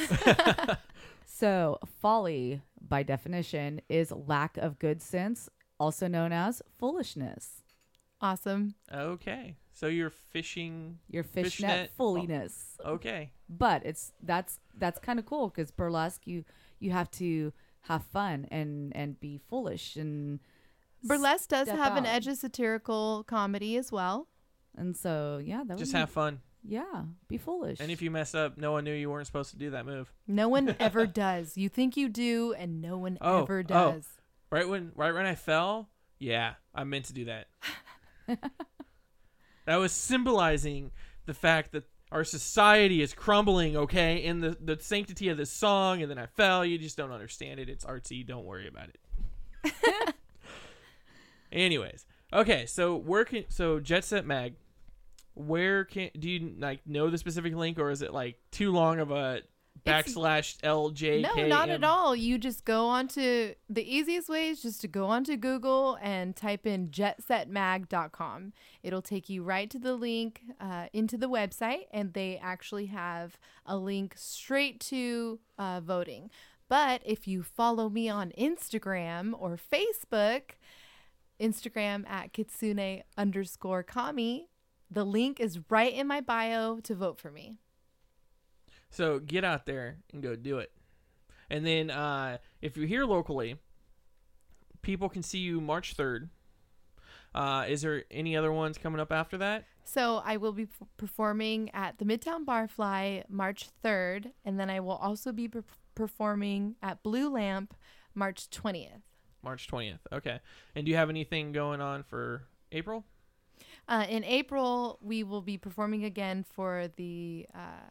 so, folly, by definition, is lack of good sense, also known as foolishness. awesome? okay, so you're fishing. Your fishnet, Fishnet fooliness. Okay, But it's that's that's kind of cool because burlesque, you you have to have fun and and be foolish and Burlesque does step have an edge of satirical comedy as well. and so yeah, that just would have fun. yeah, be foolish. And if you mess up, no one knew you weren't supposed to do that move. No one ever does. You think you do, and no one Oh, ever oh. does. Right when right when I fell, yeah, I meant to do that. that was symbolizing the fact that our society is crumbling, okay, in the, the sanctity of this song, and then I fell. You just don't understand it. It's artsy. Don't worry about it. Anyways, okay, so where can so Jet Set Mag, where can do you like know the specific link, or is it like too long of a backslash LJ? No, not at all. You just go onto the easiest way is just to go onto Google and type in jetsetmag.com. It'll take you right to the link uh, into the website, and they actually have a link straight to uh, voting. But if you follow me on Instagram or Facebook, Instagram at kitsune underscore kami, the link is right in my bio to vote for me. So get out there and go do it. And then uh, if you're here locally, people can see you March 3rd. Uh, is there any other ones coming up after that? So I will be p- performing at the Midtown Barfly March 3rd, and then I will also be per- performing at Blue Lamp March 20th. March 20th. Okay. And do you have anything going on for April? Uh, in April, we will be performing again for the uh,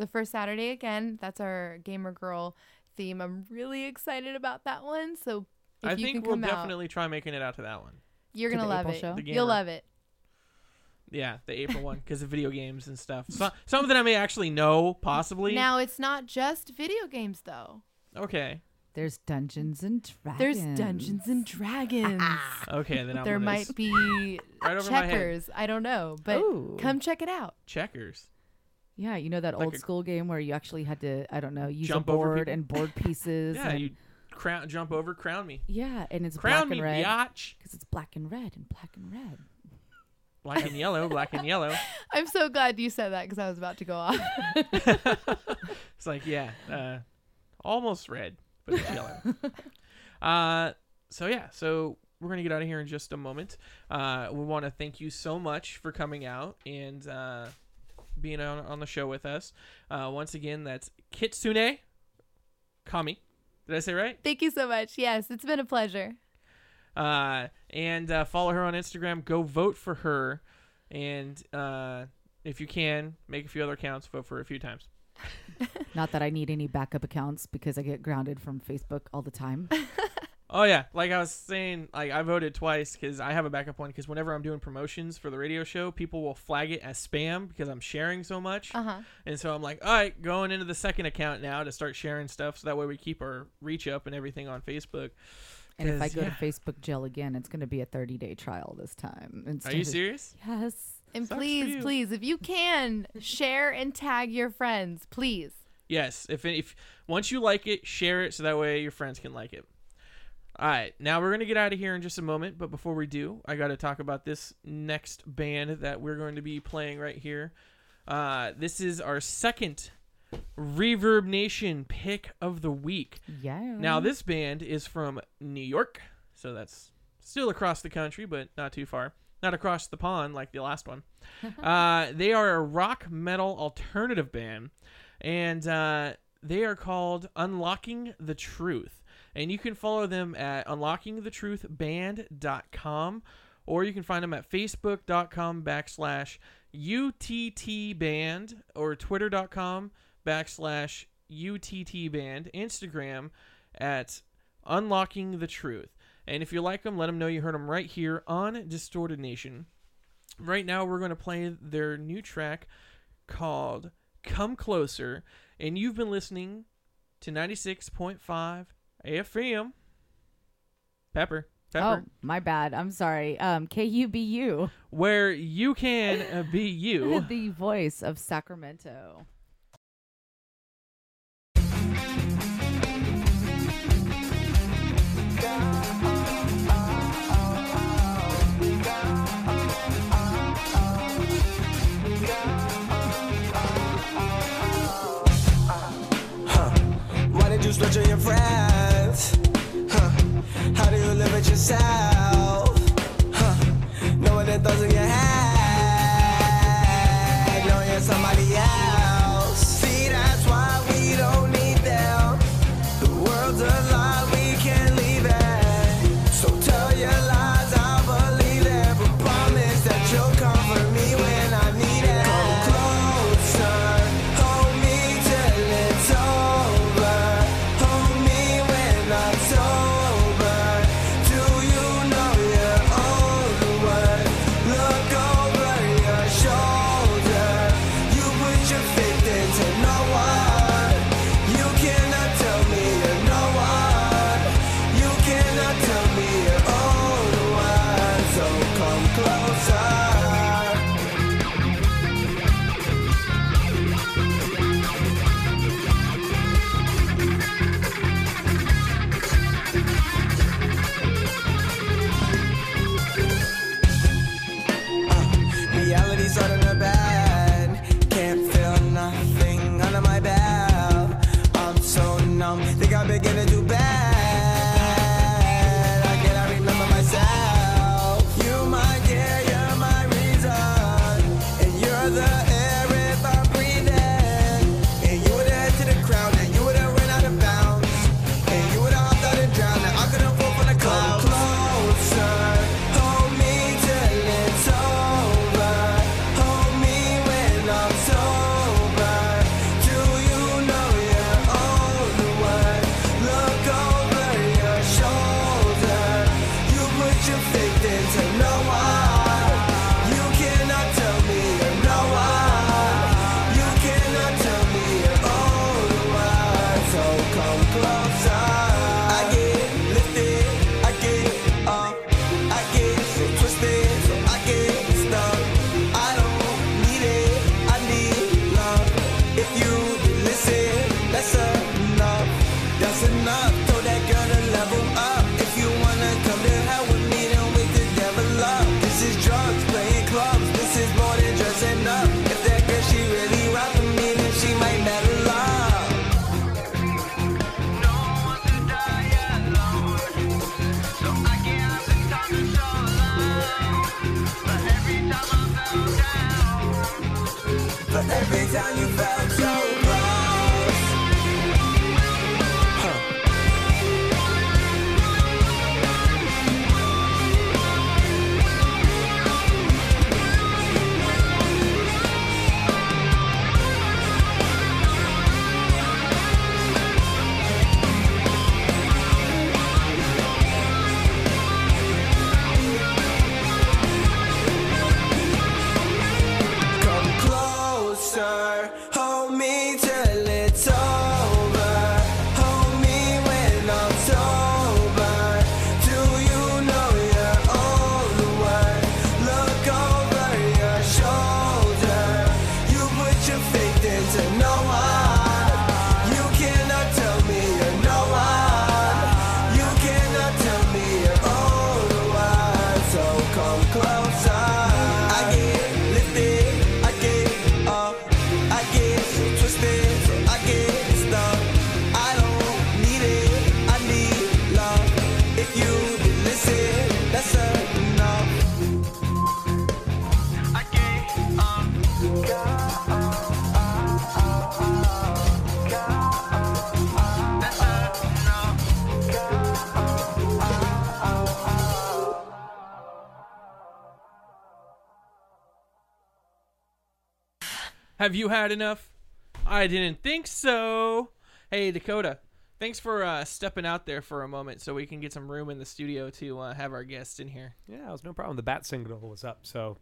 the first Saturday again. That's our gamer girl theme. I'm really excited about that one. So if I you think can we'll come out, definitely try making it out to that one. you're To gonna the love April it. show? You'll love it. Yeah, the April one because of video games and stuff. So, some that I may actually know, possibly. Now it's not just video games though. okay. There's Dungeons and Dragons. There's Dungeons and Dragons. Okay, then I'm there might be Right over my head. checkers. I don't know, but Ooh. come check it out. checkers. Yeah, you know that Like old a- school game where you actually had to, I don't know, use Jump a board and board pieces. Yeah, and, you crown, jump over, crown me, yeah, and it's crown black me, and red because it's black and red and black and red. Black and yellow, black and yellow. I'm so glad you said that because I was about to go off. It's like yeah, uh, almost red, but it's yellow. Uh, so yeah, so we're gonna get out of here in just a moment. Uh, we want to thank you so much for coming out and uh, being on on the show with us. Uh, once again, that's Kitsune Kami. Did I say right? Thank you so much. Yes, it's been a pleasure. uh, and uh, follow her on Instagram. Go vote for her, and uh, if you can, make a few other accounts. Vote for her a few times. Not that I need any backup accounts because I get grounded from Facebook all the time. Oh yeah, like I was saying, like I voted twice because I have a backup one. Because whenever I'm doing promotions for the radio show, people will flag it as spam because I'm sharing so much, Uh huh. and so I'm like, all right, going into the second account now to start sharing stuff, so that way we keep our reach up and everything on Facebook. And if I go yeah. to Facebook jail again, it's going to be a 30 day trial this time. Are instead you of- serious? Yes. And Sucks please, please, if you can, share and tag your friends, please. Yes. If if once you like it, share it so that way your friends can like it. All right, now we're gonna get out of here in just a moment, but before we do, I got to talk about this next band that we're going to be playing right here. Uh, this is our second ReverbNation pick of the week. Yeah. Now, this band is from New York, so that's still across the country, but not too far. Not across the pond like the last one. uh, they are a rock metal alternative band, and uh, they are called Unlocking the Truth. And you can follow them at unlockingthetruthband.com, or you can find them at facebook.com backslash uttband, or twitter.com backslash uttband, Instagram at unlocking the truth. And if you like them, let them know you heard them right here on Distorted Nation. Right now, we're going to play their new track called Come Closer. And you've been listening to 96.5 AFM. Pepper. Pepper. Oh, Pepper. my bad. I'm sorry. Um, KUBU, Where you can uh, be you. the voice of Sacramento. Huh. Why did you switch on your friends? It yourself? Huh? Knowing the thoughts in Have you had enough? I didn't think so. Hey, Dakota, thanks for uh, stepping out there for a moment so we can get some room in the studio to uh, have our guests in here. Yeah, it was no problem. The bat signal was up, so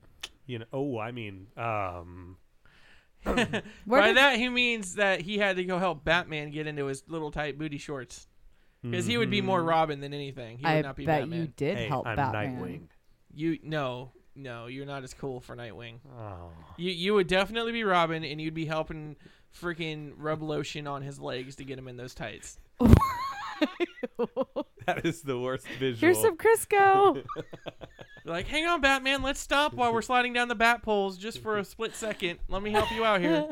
you know. Oh, I mean, um, By that, he means that he had to go help Batman get into his little tight booty shorts. Because he would be more Robin than anything. He would I not be bet Batman. you did hey, help I'm Batman. Nightwing. You no, no, you're not as cool for Nightwing. Oh, You you would definitely be Robin, and you'd be helping freaking rub lotion on his legs to get him in those tights. that is the worst visual. Here's some Crisco. Like, hang on, Batman, let's stop while we're sliding down the bat poles just for a split second. Let me help you out here.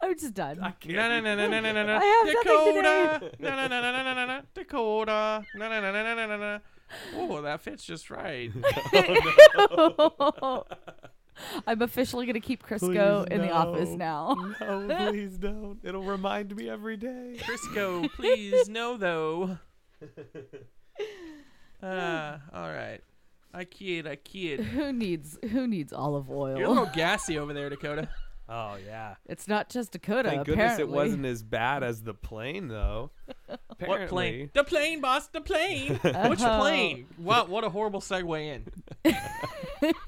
I'm just done. I can't No, no, no, no, no, no, no, no. I have nothing Dakota. No, no, no, no, no, no, no, no. Dakota. No, no, no, no, no, no, no, no. Oh, that fits just right. I'm officially gonna keep Crisco Please in the office now. No, please don't. It'll remind me every day. Crisco, please, no, though. Ah, all right. I kid, I kid. who needs who needs olive oil? You're a little gassy over there, Dakota. Oh yeah. It's not just Dakota. Thank goodness apparently. it wasn't as bad as the plane, though. What plane? The plane, boss. The plane. Which Oh. plane? Wow, what a horrible segue in.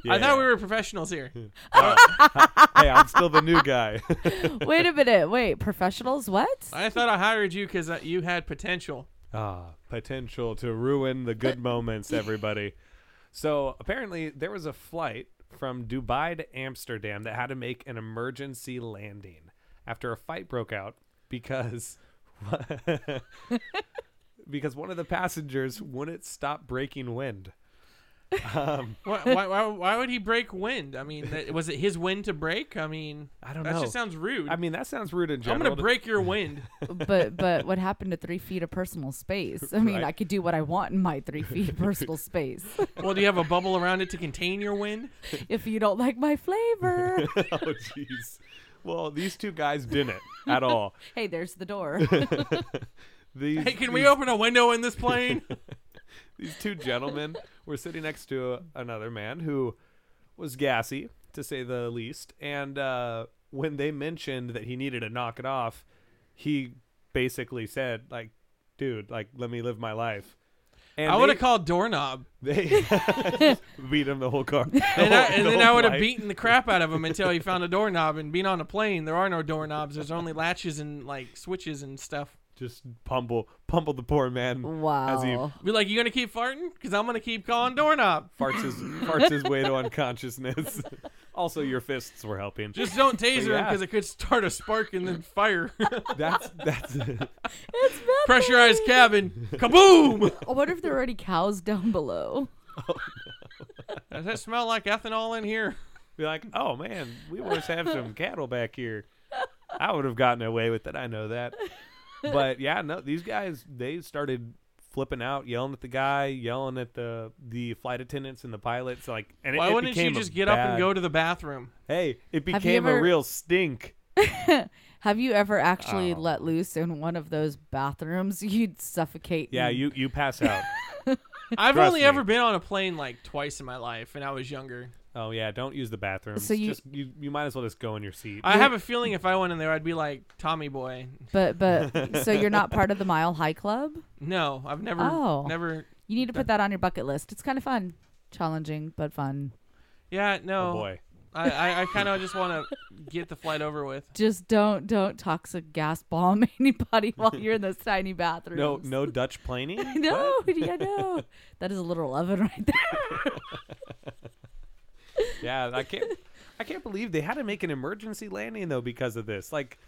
I thought we were professionals here. hey, I'm still the new guy. Wait a minute. Wait, professionals? What? I thought I hired you because uh, you had potential. ah, potential to ruin the good moments, everybody. So apparently, there was a flight from Dubai to Amsterdam that had to make an emergency landing after a fight broke out because because one of the passengers wouldn't stop breaking wind. Um, Why, why, why, why would he break wind? I mean, that, was it his wind to break? I mean, I don't that know. That just sounds rude. I mean, that sounds rude in general. I'm gonna break your wind. but but what happened to three feet of personal space? I mean, Right. I could do what I want in my three feet of personal space. well, do you have a bubble around it to contain your wind? if you don't like my flavor, oh, jeez. Well, these two guys didn't at all. hey, there's the door. These, Hey, can we open a window in this plane? These two gentlemen were sitting next to another man who was gassy, to say the least. And uh, when they mentioned that he needed to knock it off, he basically said, like, dude, like, let me live my life. And I would have called doorknob, They beat him the whole car. and, I, and The then I would have beaten the crap out of him until he found a doorknob. And being on a plane, there are no doorknobs. There's only latches and like switches and stuff. Just pummel, pummel the poor man as he wow. Be like, you gonna keep farting? Because I'm gonna keep calling doorknob. farts his farts his way to unconsciousness. also, your fists were helping. Just don't taser him yeah. because it could start a spark and then fire. that's that's Pressurized cabin. Kaboom! I wonder if there are any cows down below. Oh, Does that smell like ethanol in here? be like, oh man, we must have some cattle back here. I would have gotten away with it. I know that. But yeah, no, these guys they started flipping out, yelling at the guy, yelling at the the flight attendants and the pilots. Like, and it, Why it wouldn't you became a just get up and go to the bathroom? Hey, it Have you became a real stink. Have you ever actually Oh. let loose in one of those bathrooms? You'd suffocate. Yeah, and- you you pass out. I've Trust only me. ever been on a plane like twice in my life, and I was younger. Oh yeah, don't use the bathroom. So you- just you, you might as well just go in your seat. I have a feeling if I went in there, I'd be like Tommy Boy. But but so you're not part of the Mile High Club? No, I've never, Oh. never. You need to put that on your bucket list. It's kind of fun, challenging but fun. Yeah, no. oh boy. I, I, I kind of just want to get the flight over with. Just don't don't toxic gas bomb anybody while you're in those tiny bathrooms. No no Dutch planing. no, yeah, no. That is a little oven right there. Yeah, I can't. I can't believe they had to make an emergency landing though because of this. Like,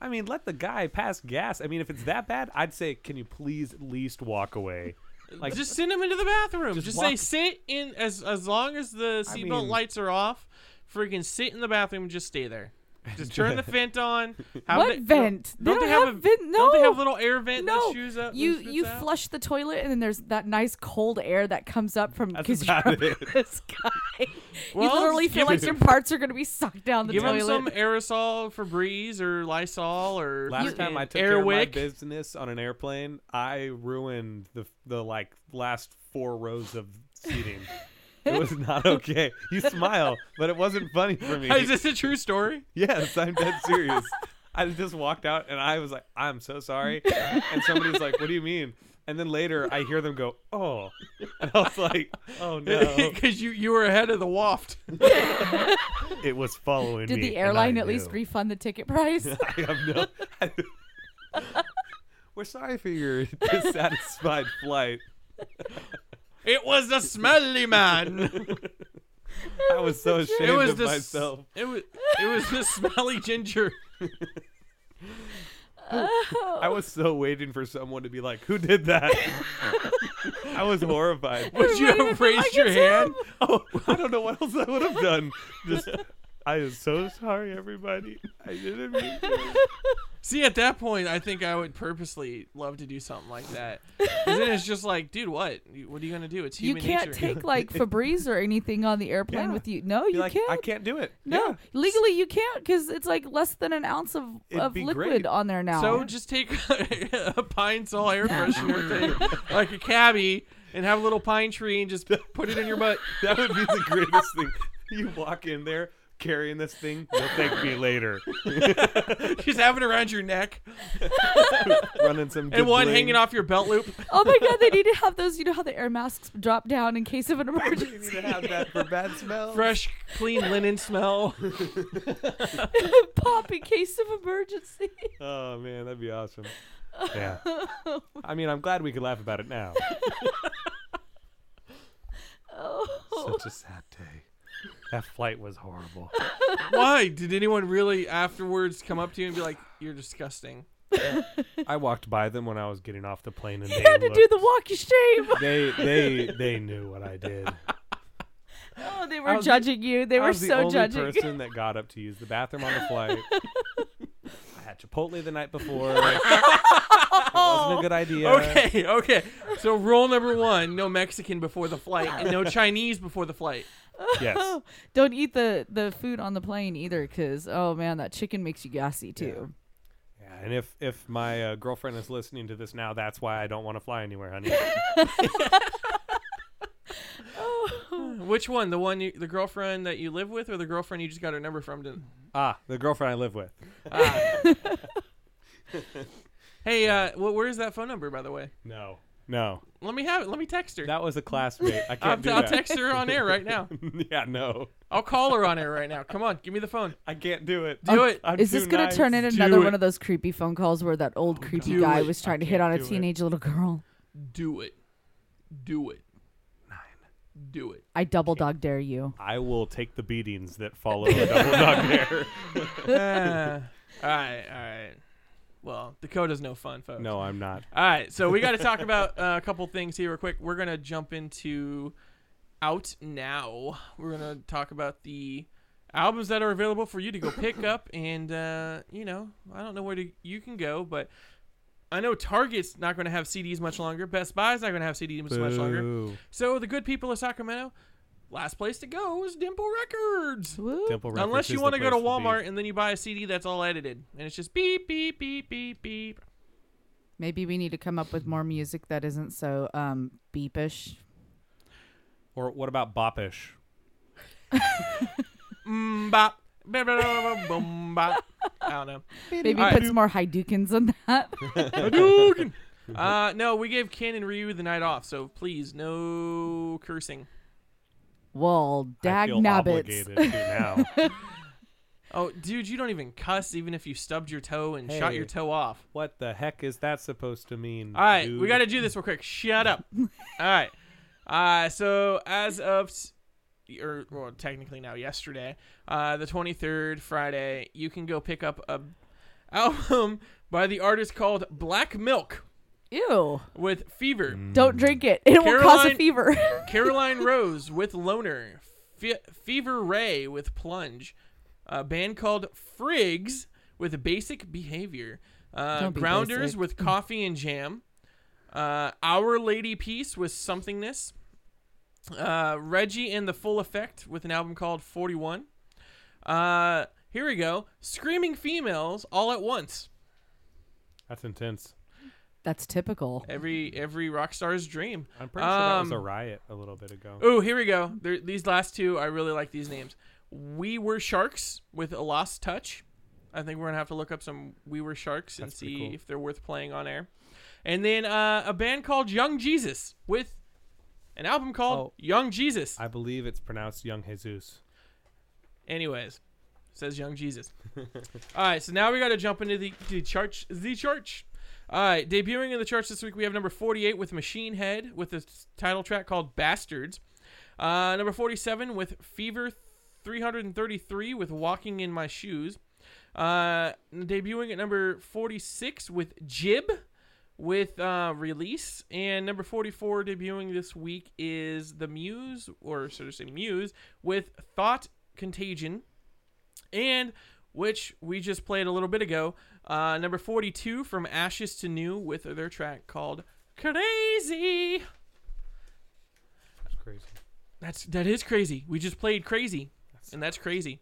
I mean, let the guy pass gas. I mean, if it's that bad, I'd say, can you please at least walk away? Like, just send him into the bathroom. just Just, say sit in as as long as the I seatbelt mean- lights are off. Freaking sit in the bathroom. and Just stay there. Just turn the vent on. Have What the- vent? They Don't, don't they have, have a vent- No. Don't they have no. little air vent no, that shoots up? you that shoots you out? flush the toilet and then there's that nice cold air that comes up from because you're up in the sky. Well, you literally feel give like your parts are gonna be sucked down the Give him toilet. some aerosol Febreze or Lysol or last time I took care of my business on an airplane, I ruined the the like last four rows of seating. it was not okay. You smile, but it wasn't funny for me. Is this a true story? Yes, I'm dead serious. I just walked out and I was like, I'm so sorry. And somebody's like, What do you mean? And then later I hear them go, Oh. And I was like, Oh no. Because you you were ahead of the waft. It was following Did me. the and airline I at least knew. refund the ticket price? I have no. We're sorry for your dissatisfied flight. It was the smelly man. I was so ashamed it was of the myself. It was it was the smelly ginger. I was so waiting for someone to be like, "Who did that?" I was horrified. Would you Everybody have raised like your hand? him. Oh, I don't know what else I would have done. Just, I am so sorry, everybody. I didn't mean to. See, at that point, I think I would purposely love to do something like that. 'Cause then it's just like, dude, what? What are you gonna do? It's you human can't nature. take like Febreze or anything on the airplane Yeah. with you. No, Be you like, can't. I can't do it. No, Yeah. legally you can't because it's like less than an ounce of, It'd of be liquid great. on there now. So just take a pine sol air freshener thing, like a cabbie, and have a little pine tree and just put it in your butt. That would be the greatest thing. You walk in there carrying this thing. You'll thank me later. just have it around your neck Running some good and one bling. hanging off your belt loop. oh my god, they need to have those. You know how the air masks drop down in case of an You need emergency. to have that for bad smell. Fresh, clean linen smell. Pop in case of emergency. Oh man, that'd be awesome. Yeah. I mean, I'm glad we could laugh about it now. Oh. Such a sad day. That flight was horrible. Why? Did anyone really afterwards come up to you and be like, "You're disgusting"? I walked by them when I was getting off the plane, and You they had to do looked- the walk of shame. They they they knew what I did. Oh, they I were was the- judging you. They I were was the so only judging. person that got up to use the bathroom on the flight. I had Chipotle the night before. it wasn't a good idea. Okay, okay. So rule number one: no Mexican before the flight, and no Chinese before the flight. Yes. Don't eat the the food on the plane either, because oh man, that chicken makes you gassy too. Yeah, and if if my uh, girlfriend is listening to this now, that's why I don't want to fly anywhere, honey. Which one? The one, you, the girlfriend that you live with, or the girlfriend you just got her number from? To, ah, the girlfriend I live with. hey, uh, wh- where's that phone number, by the way? No, no, Let me have it. Let me text her. that was a classmate. I I'll, can't do I'll that. text her on air right now. yeah, no, I'll call her on air right now. Come on, give me the phone. I can't do it. Do it. I'm Is this too gonna nice. turn into Do another it. one of those creepy phone calls where that old creepy Do guy it. was trying to hit on a can't do it. teenage little girl? Do it. Do it. Nine. Do it. I double dog dare you. I will take the beatings that follow the double dog dare. Uh, all right, all right. Well, Dakota's no fun, folks. No, I'm not. All right, so we got to talk about uh, a couple things here real quick. We're gonna jump into out now. We're gonna talk about the albums that are available for you to go pick up, and uh, you know, I don't know where to, you can go, but I know Target's not going to have CDs much longer. Best Buy's not going to have CDs much longer. So the good people of Sacramento, last place to go is Dimple Records. Woo. Temple Records Unless you want to go to place be. Walmart and then you buy a CD that's all edited and it's just beep beep beep beep beep. Maybe we need to come up with more music that isn't so um beepish. Or what about Boppish? Mm, bop. Boom. I don't know. Maybe All right. put some more Hadoukens on that. Hadouken. uh, no, we gave Ken and Ryu the night off, so please no cursing. Well, dag feel nabbits. obligated to now. Oh, dude, you don't even cuss even if you stubbed your toe and shot your toe off. what the heck is that supposed to mean? All right, we dude? got to do this real quick. Shut up. All right. Uh, so as of, s- or well, technically now yesterday, uh, the 23rd, Friday, you can go pick up a album by the artist called Black Milk Ew. with Fever. Don't drink it. It will cause a Caroline- fever. Caroline Rose with Loner, Fe- Fever Ray with Plunge, a band called Frigs with Basic Behavior, uh, Don't be Grounders basic. with Coffee and Jam, uh, Our Lady Peace with Somethingness, uh, Reggie and the Full Effect with an album called 41. Uh, here we go. Screaming Females all at once. That's intense. That's typical. Every every rock star's dream. I'm pretty sure that was a Um, riot a little bit ago. Oh, here we go. There, these last two, I really like these names. We Were Sharks with a Lost Touch. I think we're gonna have to look up some We Were Sharks and That's pretty see cool. if they're worth playing on air. And then uh, a band called Young Jesus with an album called Oh. Young Jesus. I believe it's pronounced Young Jesus. Anyways, says Young Jesus. All right, so now we got to jump into the the church. The church. All right, debuting in the charts this week, we have number 48 with Machine Head with the title track called Bastards. Uh, number 47 with Fever 333 with Walking in My Shoes. Uh, debuting at number 46 with Jib with uh, Release. And number 44 debuting this week is The Muse, or so to say Muse, with Thought Contagion. And which we just played a little bit ago. Uh, number 42 from Ashes to New with their track called Crazy. That's crazy. That's that is crazy. We just played Crazy, and that's crazy.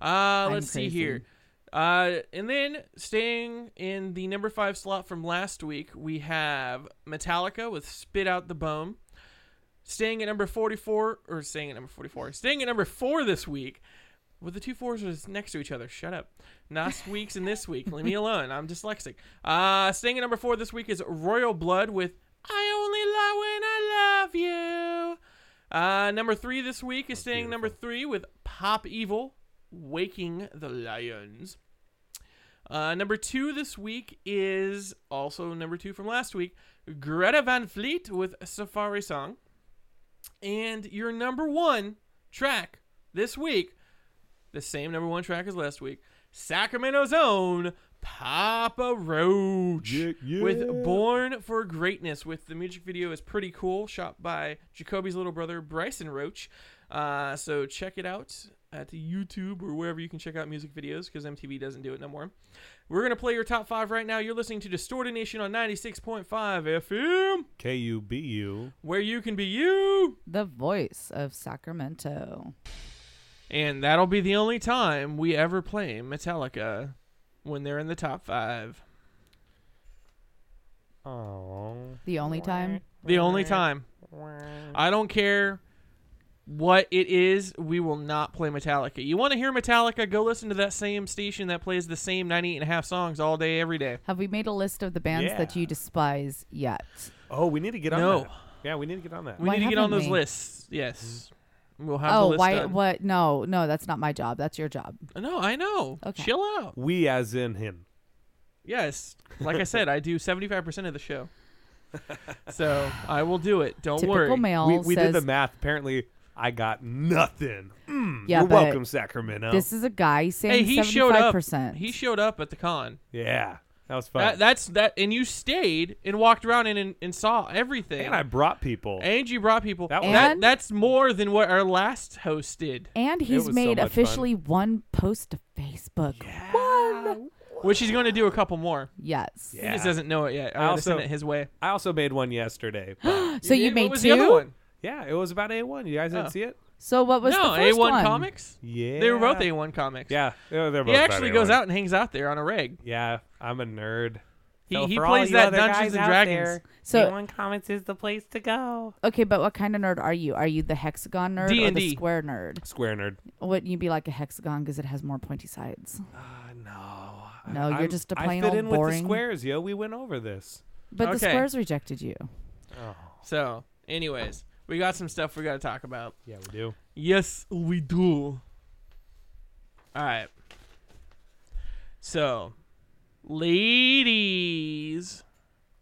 Uh, let's see here. Uh, and then staying in the number five slot from last week, we have Metallica with "Spit Out the Bone." Staying at number forty-four, or staying at number forty-four, staying at number four this week. With the two fours was next to each other. Shut up. Last week's and this week. Leave me alone. I'm dyslexic. Uh, staying at number four this week is Royal Blood with "I Only Lie When I Love You." Uh, number three this week is staying number three with Pop Evil, Waking the Lions. Uh, number two this week is also number two from last week, Greta Van Fleet with Safari Song. And your number one track this week, the same number one track as last week, Sacramento's own Papa Roach Yeah, yeah. with Born for Greatness. With the music video is pretty cool, shot by Jacoby's little brother Bryson Roach. Uh, so check it out at YouTube or wherever you can check out music videos because MTV doesn't do it no more. We're gonna play your top five right now. You're listening to Distorted Nation on 96.5 FM, K U B U. where you can be you. The voice of Sacramento. And that'll be the only time we ever play Metallica when they're in the top five. Oh. The only time. The only time. I don't care what it is, we will not play Metallica. You want to hear Metallica? Go listen to that same station that plays the same 98 and a half songs all day, every day. Have we made a list of the bands that you despise yet? Oh, we need to get on No. that. Yeah, we need to get on that. We Why need to get on those we? lists. Yes. Mm-hmm. We'll have the Oh, list why? done. What? No, no, that's not my job. That's your job. No, I know. Okay. Chill out. We as in him. Yes. Like I said, I do 75% of the show. So I will do it. Don't Typical worry. male We, we says did the math. Apparently, I got nothing. Mm, Yeah, you're but welcome, Sacramento. this is a guy Hey, saying he showed up. 75%. He showed up at the con. yeah, that was fun. That, that's that, and you stayed and walked around and and, and saw everything. and I brought people. And you brought people. That That, was- And- that's more than what our last host did. and he's was so made much officially one post to Facebook. One. Which he's going to do a couple more. Yes. He just doesn't know it yet. I I also- send it his way. I also made one yesterday. So you did? made what was two. the other one? yeah, it was about A1. You guys didn't Oh. see it? So what was no, the first A1 one? Comics. Yeah. They were both A1 Comics. Yeah, they're, they're both He actually goes out and hangs out there on a rig. Yeah, I'm a nerd. He, So he for all plays you that other Dungeons guys and out Dragons. there, So- A1 Comics is the place to go. Okay, but what kind of nerd are you? Are you the hexagon nerd or the D&D. square nerd? Square nerd. Wouldn't you be like a hexagon because it has more pointy sides? Uh, no. No, you're I'm- just a I plain fit old in with the boring- squares, yo. We went over this. But the Okay. squares rejected you. Oh, So, anyways, we got some stuff we got to talk about. yeah, we do. Yes, we do. All right. So, ladies,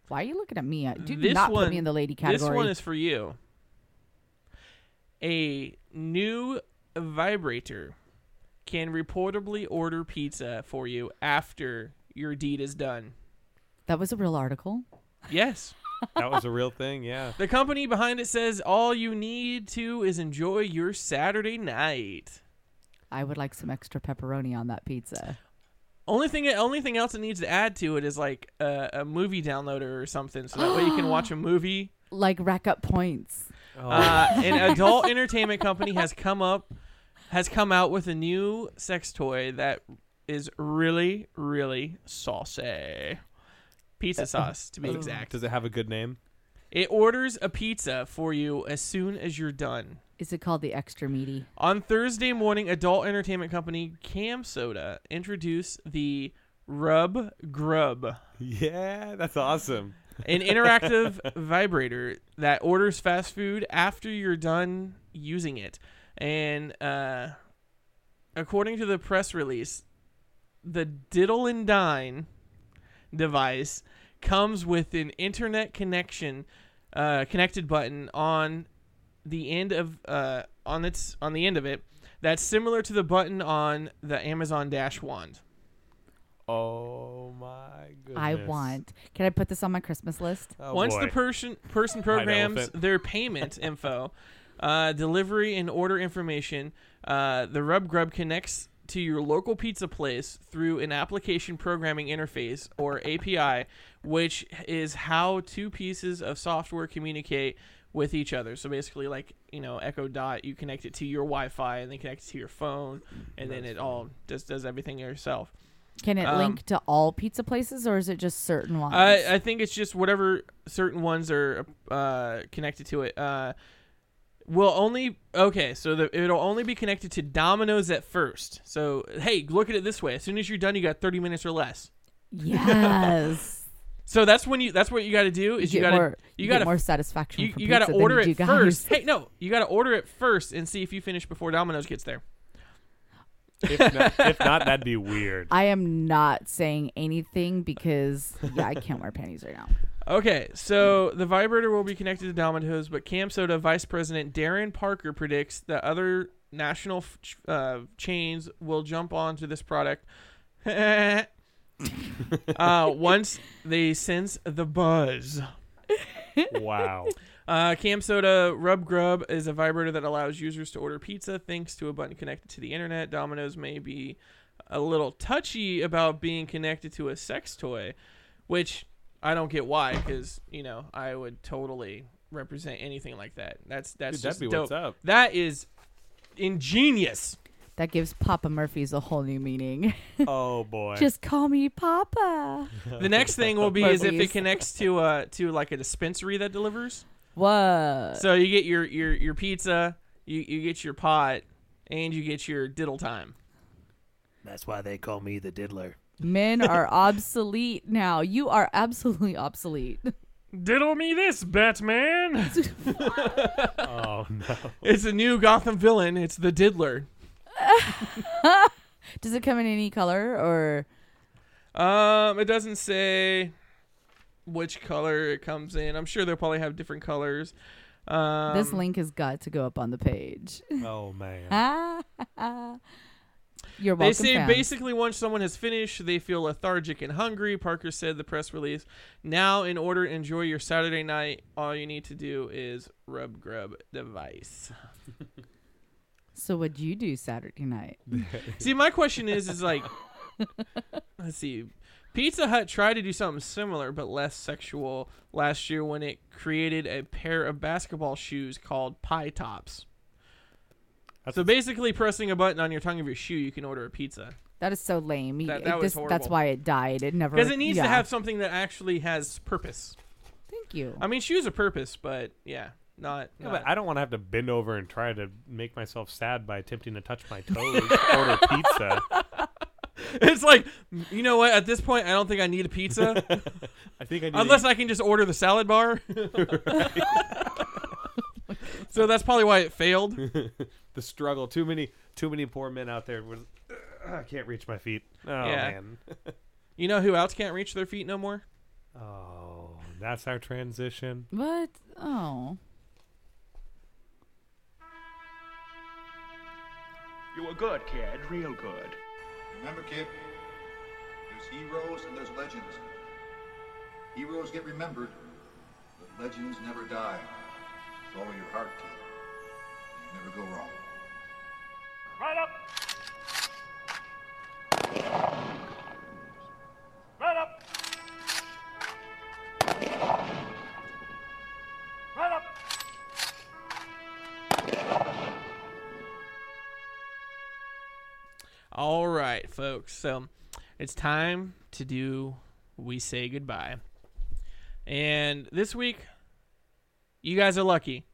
Why are you looking at me? Uh, Do This not put one- me in the lady category. this one is for you. A new vibrator can reportedly order pizza for you after your deed is done. that was a real article. Yes. That was a real thing, yeah. The company behind it says all you need to is enjoy your Saturday night. I would like some extra pepperoni on that pizza. Only thing, only thing else it needs to add to it is like a, a movie downloader or something, so that way you can watch a movie. Like rack up points. Oh, Uh, an adult entertainment company has come up, has come out with a new sex toy that is really, really saucy. Pizza sauce, to be exact. Does it have a good name? It orders a pizza for you as soon as you're done. Is it called the extra meaty? On Thursday morning, adult entertainment company CamSoda introduced the Rub Grub, Yeah, that's awesome. an interactive vibrator that orders fast food after you're done using it. And uh, according to the press release, the Diddle and Dine device comes with an internet connection, uh, connected button on the end of uh, on its on the end of it. That's similar to the button on the Amazon Dash wand. Oh my goodness. I want. Can I put this on my Christmas list? Oh, Once boy. the person person programs their payment info, uh, delivery and order information, uh, the Rub Grub connects to your local pizza place through an application programming interface or API, which is how two pieces of software communicate with each other. So basically, like you know, Echo Dot, you connect it to your Wi-Fi and then connect it to your phone, and then it all just does everything yourself. Can it Um, link to all pizza places or is it just certain ones? I, I think it's just whatever certain ones are uh, connected to it. Uh, will only okay, so the, it'll only be connected to Domino's at first. So hey, look at it this way: as soon as you're done, you got 30 minutes or less. yes. So that's when you that's what you got to do is you, got to more, you got to more satisfaction. you, you got to order it first. Hey, no, you got to order it first and see if you finish before Domino's gets there. If not, if not, that'd be weird. I am not saying anything because yeah, I can't wear panties right now. Okay, so the vibrator will be connected to Domino's, but CamSoda Vice President Darren Parker predicts that other national f- uh, chains will jump onto this product. uh, once they sense the buzz. Wow. Uh, CamSoda Rub Grub is a vibrator that allows users to order pizza thanks to a button connected to the internet. Domino's may be a little touchy about being connected to a sex toy, which I don't get why, because you know I would totally represent anything like that. That's that's Dude, just that'd be dope. what's up. That is ingenious. That gives Papa Murphy's a whole new meaning. Oh boy. Just call me Papa. The next thing will be is if it Murphy's. connects to uh to like a dispensary that delivers. What? So you get your your your pizza, you you get your pot, and you get your diddle time. That's why they call me the diddler. Men are obsolete now. You are absolutely obsolete. Diddle me this, Batman. Oh no. it's a new Gotham villain. It's the Diddler. Does it come in any color or Um, it doesn't say which color it comes in. I'm sure they'll probably have different colors. Um, this link has got to go up on the page. Oh man. You're welcome. They say fans. basically once someone has finished, they feel lethargic and hungry. Parker said the press release. Now, in order to enjoy your Saturday night, all you need to do is rub grub device. So what'd you do Saturday night? See, my question is, is like, let's see. Pizza Hut tried to do something similar but less sexual last year when it created a pair of basketball shoes called Pie Tops. That's So basically, pressing a button on your tongue of your shoe, you can order a pizza That is so lame. You- That- that it- was this- that's horrible. why it died. It never because it needs yeah. to have something that actually has purpose. Thank you. I mean, shoes are purpose, but yeah, not. Yeah, not but I don't want to have to bend over and try to make myself sad by attempting to touch my toes, to order pizza. it's like, you know what? At this point, I don't think I need a pizza I think I need unless I can just order the salad bar. so that's probably why it failed. The struggle. Too many, too many poor men out there. With, I can't reach my feet. Oh Yeah. man. You know who else can't reach their feet no more? Oh, that's our transition. what? Oh. You were good, kid. Real good. Remember, kid, there's heroes and there's legends. Heroes get remembered, but legends never die. Follow your heart, kid. You never go wrong. Right up. Right up. Right up. All right, folks. So it's time to do We Say Goodbye. And this week, you guys are lucky.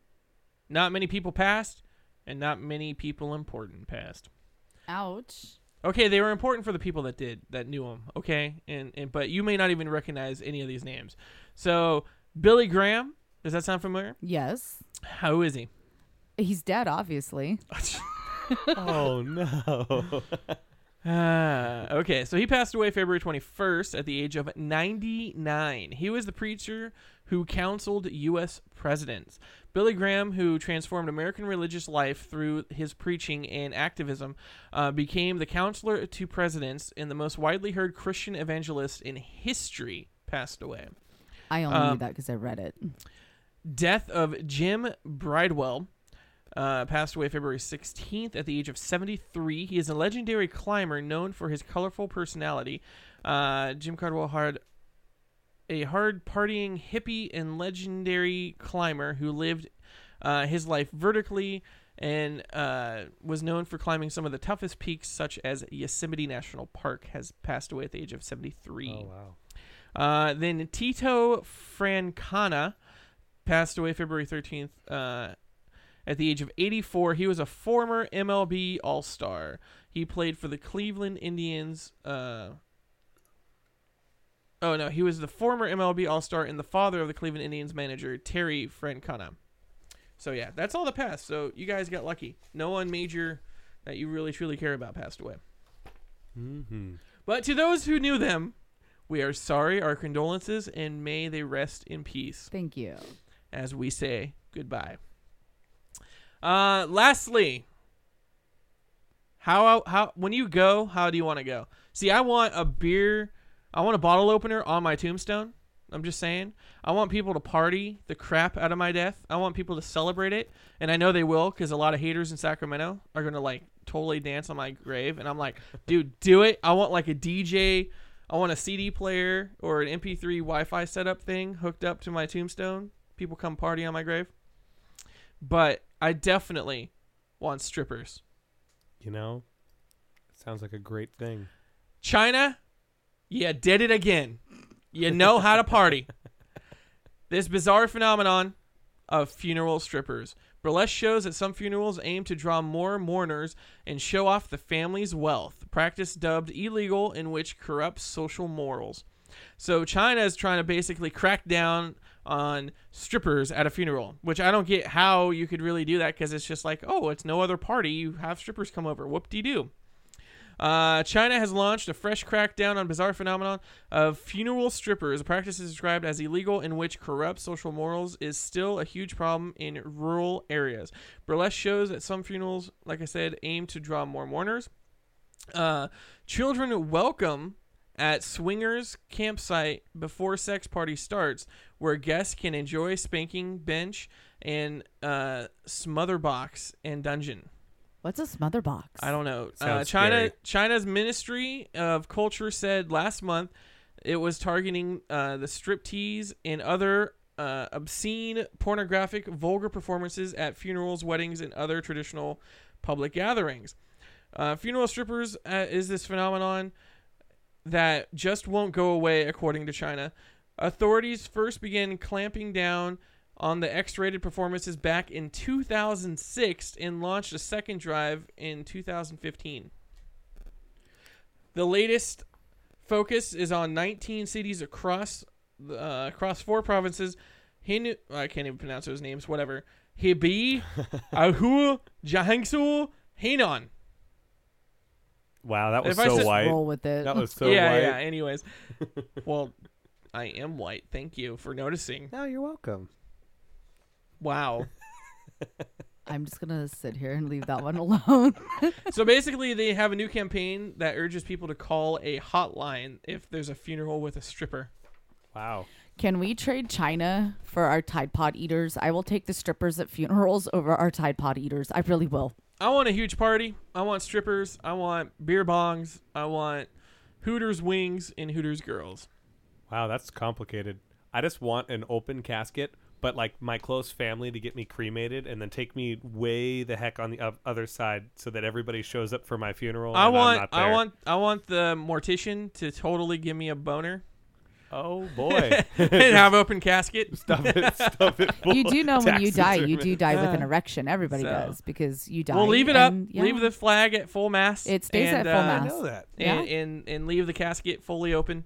Not many people passed, and not many people important passed. Ouch. Okay, they were important for the people that did that knew them. Okay, and, and but you may not even recognize any of these names. So Billy Graham, does that sound familiar? Yes. How is he? He's dead, obviously. oh no. Ah, okay, so he passed away February 21st at the age of 99. He was the preacher who counseled U.S. presidents. Billy Graham, who transformed American religious life through his preaching and activism, uh, became the counselor to presidents and the most widely heard Christian evangelist in history, passed away. I only knew Um, that because I read it. Death of Jim Bridwell. Uh, passed away February 16th at the age of 73. He is a legendary climber known for his colorful personality. Uh, Jim Cardwell had a hard partying hippie and legendary climber who lived uh, his life vertically and uh, was known for climbing some of the toughest peaks, such as Yosemite National Park, has passed away at the age of 73. Oh wow. Uh, then Tito Francona passed away February 13th uh, at the age of 84. He was a former MLB All Star. He played for the Cleveland Indians. Uh, oh, no. He was the former MLB All Star and the father of the Cleveland Indians manager, Terry Francona. So, yeah, that's all the passed. So, you guys got lucky. No one major that you really truly care about passed away. Mm-hmm. But to those who knew them, we are sorry, our condolences, and may they rest in peace Thank you. as we say goodbye. Uh, lastly, how how when you go, how do you want to go? See, I want a beer I want a bottle opener on my tombstone. I'm just saying. I want people to party the crap out of my death. I want people to celebrate it, and I know they will because a lot of haters in Sacramento are gonna like totally dance on my grave. And I'm like, dude, do it. I want like a DJ. I want a CD player or an MP3 Wi-Fi setup thing hooked up to my tombstone. People come party on my grave. But I definitely want strippers. You know, sounds like a great thing. China, you did it again. You know how to party. this bizarre phenomenon of funeral strippers. Burlesque shows at some funerals aim to draw more mourners and show off the family's wealth, practice dubbed illegal in which corrupts social morals. So China is trying to basically crack down on strippers at a funeral, which I don't get how you could really do that because it's just like, oh, it's no other party. You have strippers come over. Whoop de doo. Uh, China has launched a fresh crackdown on bizarre phenomenon of funeral strippers. A practice is described as illegal in which corrupt social morals is still a huge problem in rural areas. Burlesque shows at some funerals, like I said, aim to draw more mourners. Uh, children welcome at swingers campsite before sex party starts, where guests can enjoy spanking bench and uh, smother box and dungeon. What's a smother box? I don't know. Uh, Sounds China scary. China's Ministry of Culture said last month it was targeting uh, the striptease and other uh, obscene, pornographic, vulgar performances at funerals, weddings, and other traditional public gatherings. Uh, funeral strippers uh, is this phenomenon that just won't go away, according to China. Authorities first began clamping down on the X-rated performances back in 2006 and launched a second drive in 2015. The latest focus is on 19 cities across uh, across four provinces. Hinu, I can't even pronounce those names. Whatever. Hebei, Ahu, Jiangsu, Henan. Wow, that was If I so said- white. Roll with it. That was so yeah, white. yeah. Anyways, well, I am white. Thank you for noticing. No, you're welcome. Wow. I'm just gonna sit here and leave that one alone. so basically, they have a new campaign that urges people to call a hotline if there's a funeral with a stripper. Wow. Can we trade China for our Tide Pod eaters? I will take the strippers at funerals over our Tide Pod eaters. I really will. I want a huge party. I want strippers. I want beer bongs. I want Hooters wings and Hooters girls. Wow, that's complicated. I just want an open casket, but like my close family to get me cremated and then take me way the heck on the o- other side so that everybody shows up for my funeral. I and I'm want not I want I want the mortician to totally give me a boner Oh boy. and have open casket. stuff it. Stuff it. Full You do know when you die, you do die with an erection. Everybody So- does because you die. Well, leave it up. yeah. Leave the flag at full mast. It stays and, at full uh, mast. I know that. Yeah. and, and and leave the casket fully open.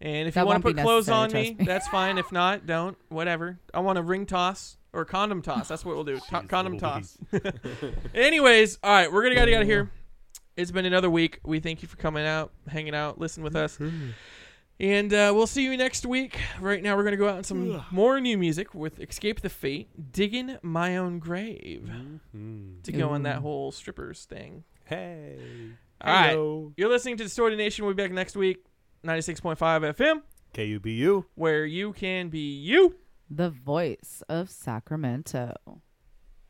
And if That you want won't to be put clothes necessary, on me, trust me. that's fine. If not, don't. Whatever. I want a ring toss or condom toss. That's what we'll do. To- condom toss. Anyways, all right, we're gonna get out of here. It's been another week. We thank you for coming out, hanging out, listening with us. And uh, we'll see you next week. Right now, we're going to go out on some more new music with Escape the Fate, Digging My Own Grave Mhm. to go on that whole strippers thing. Hey. All right. Hello. You're listening to Distorted Nation. We'll be back next week, 96.5 FM, KUBU. where you can be you. the voice of Sacramento.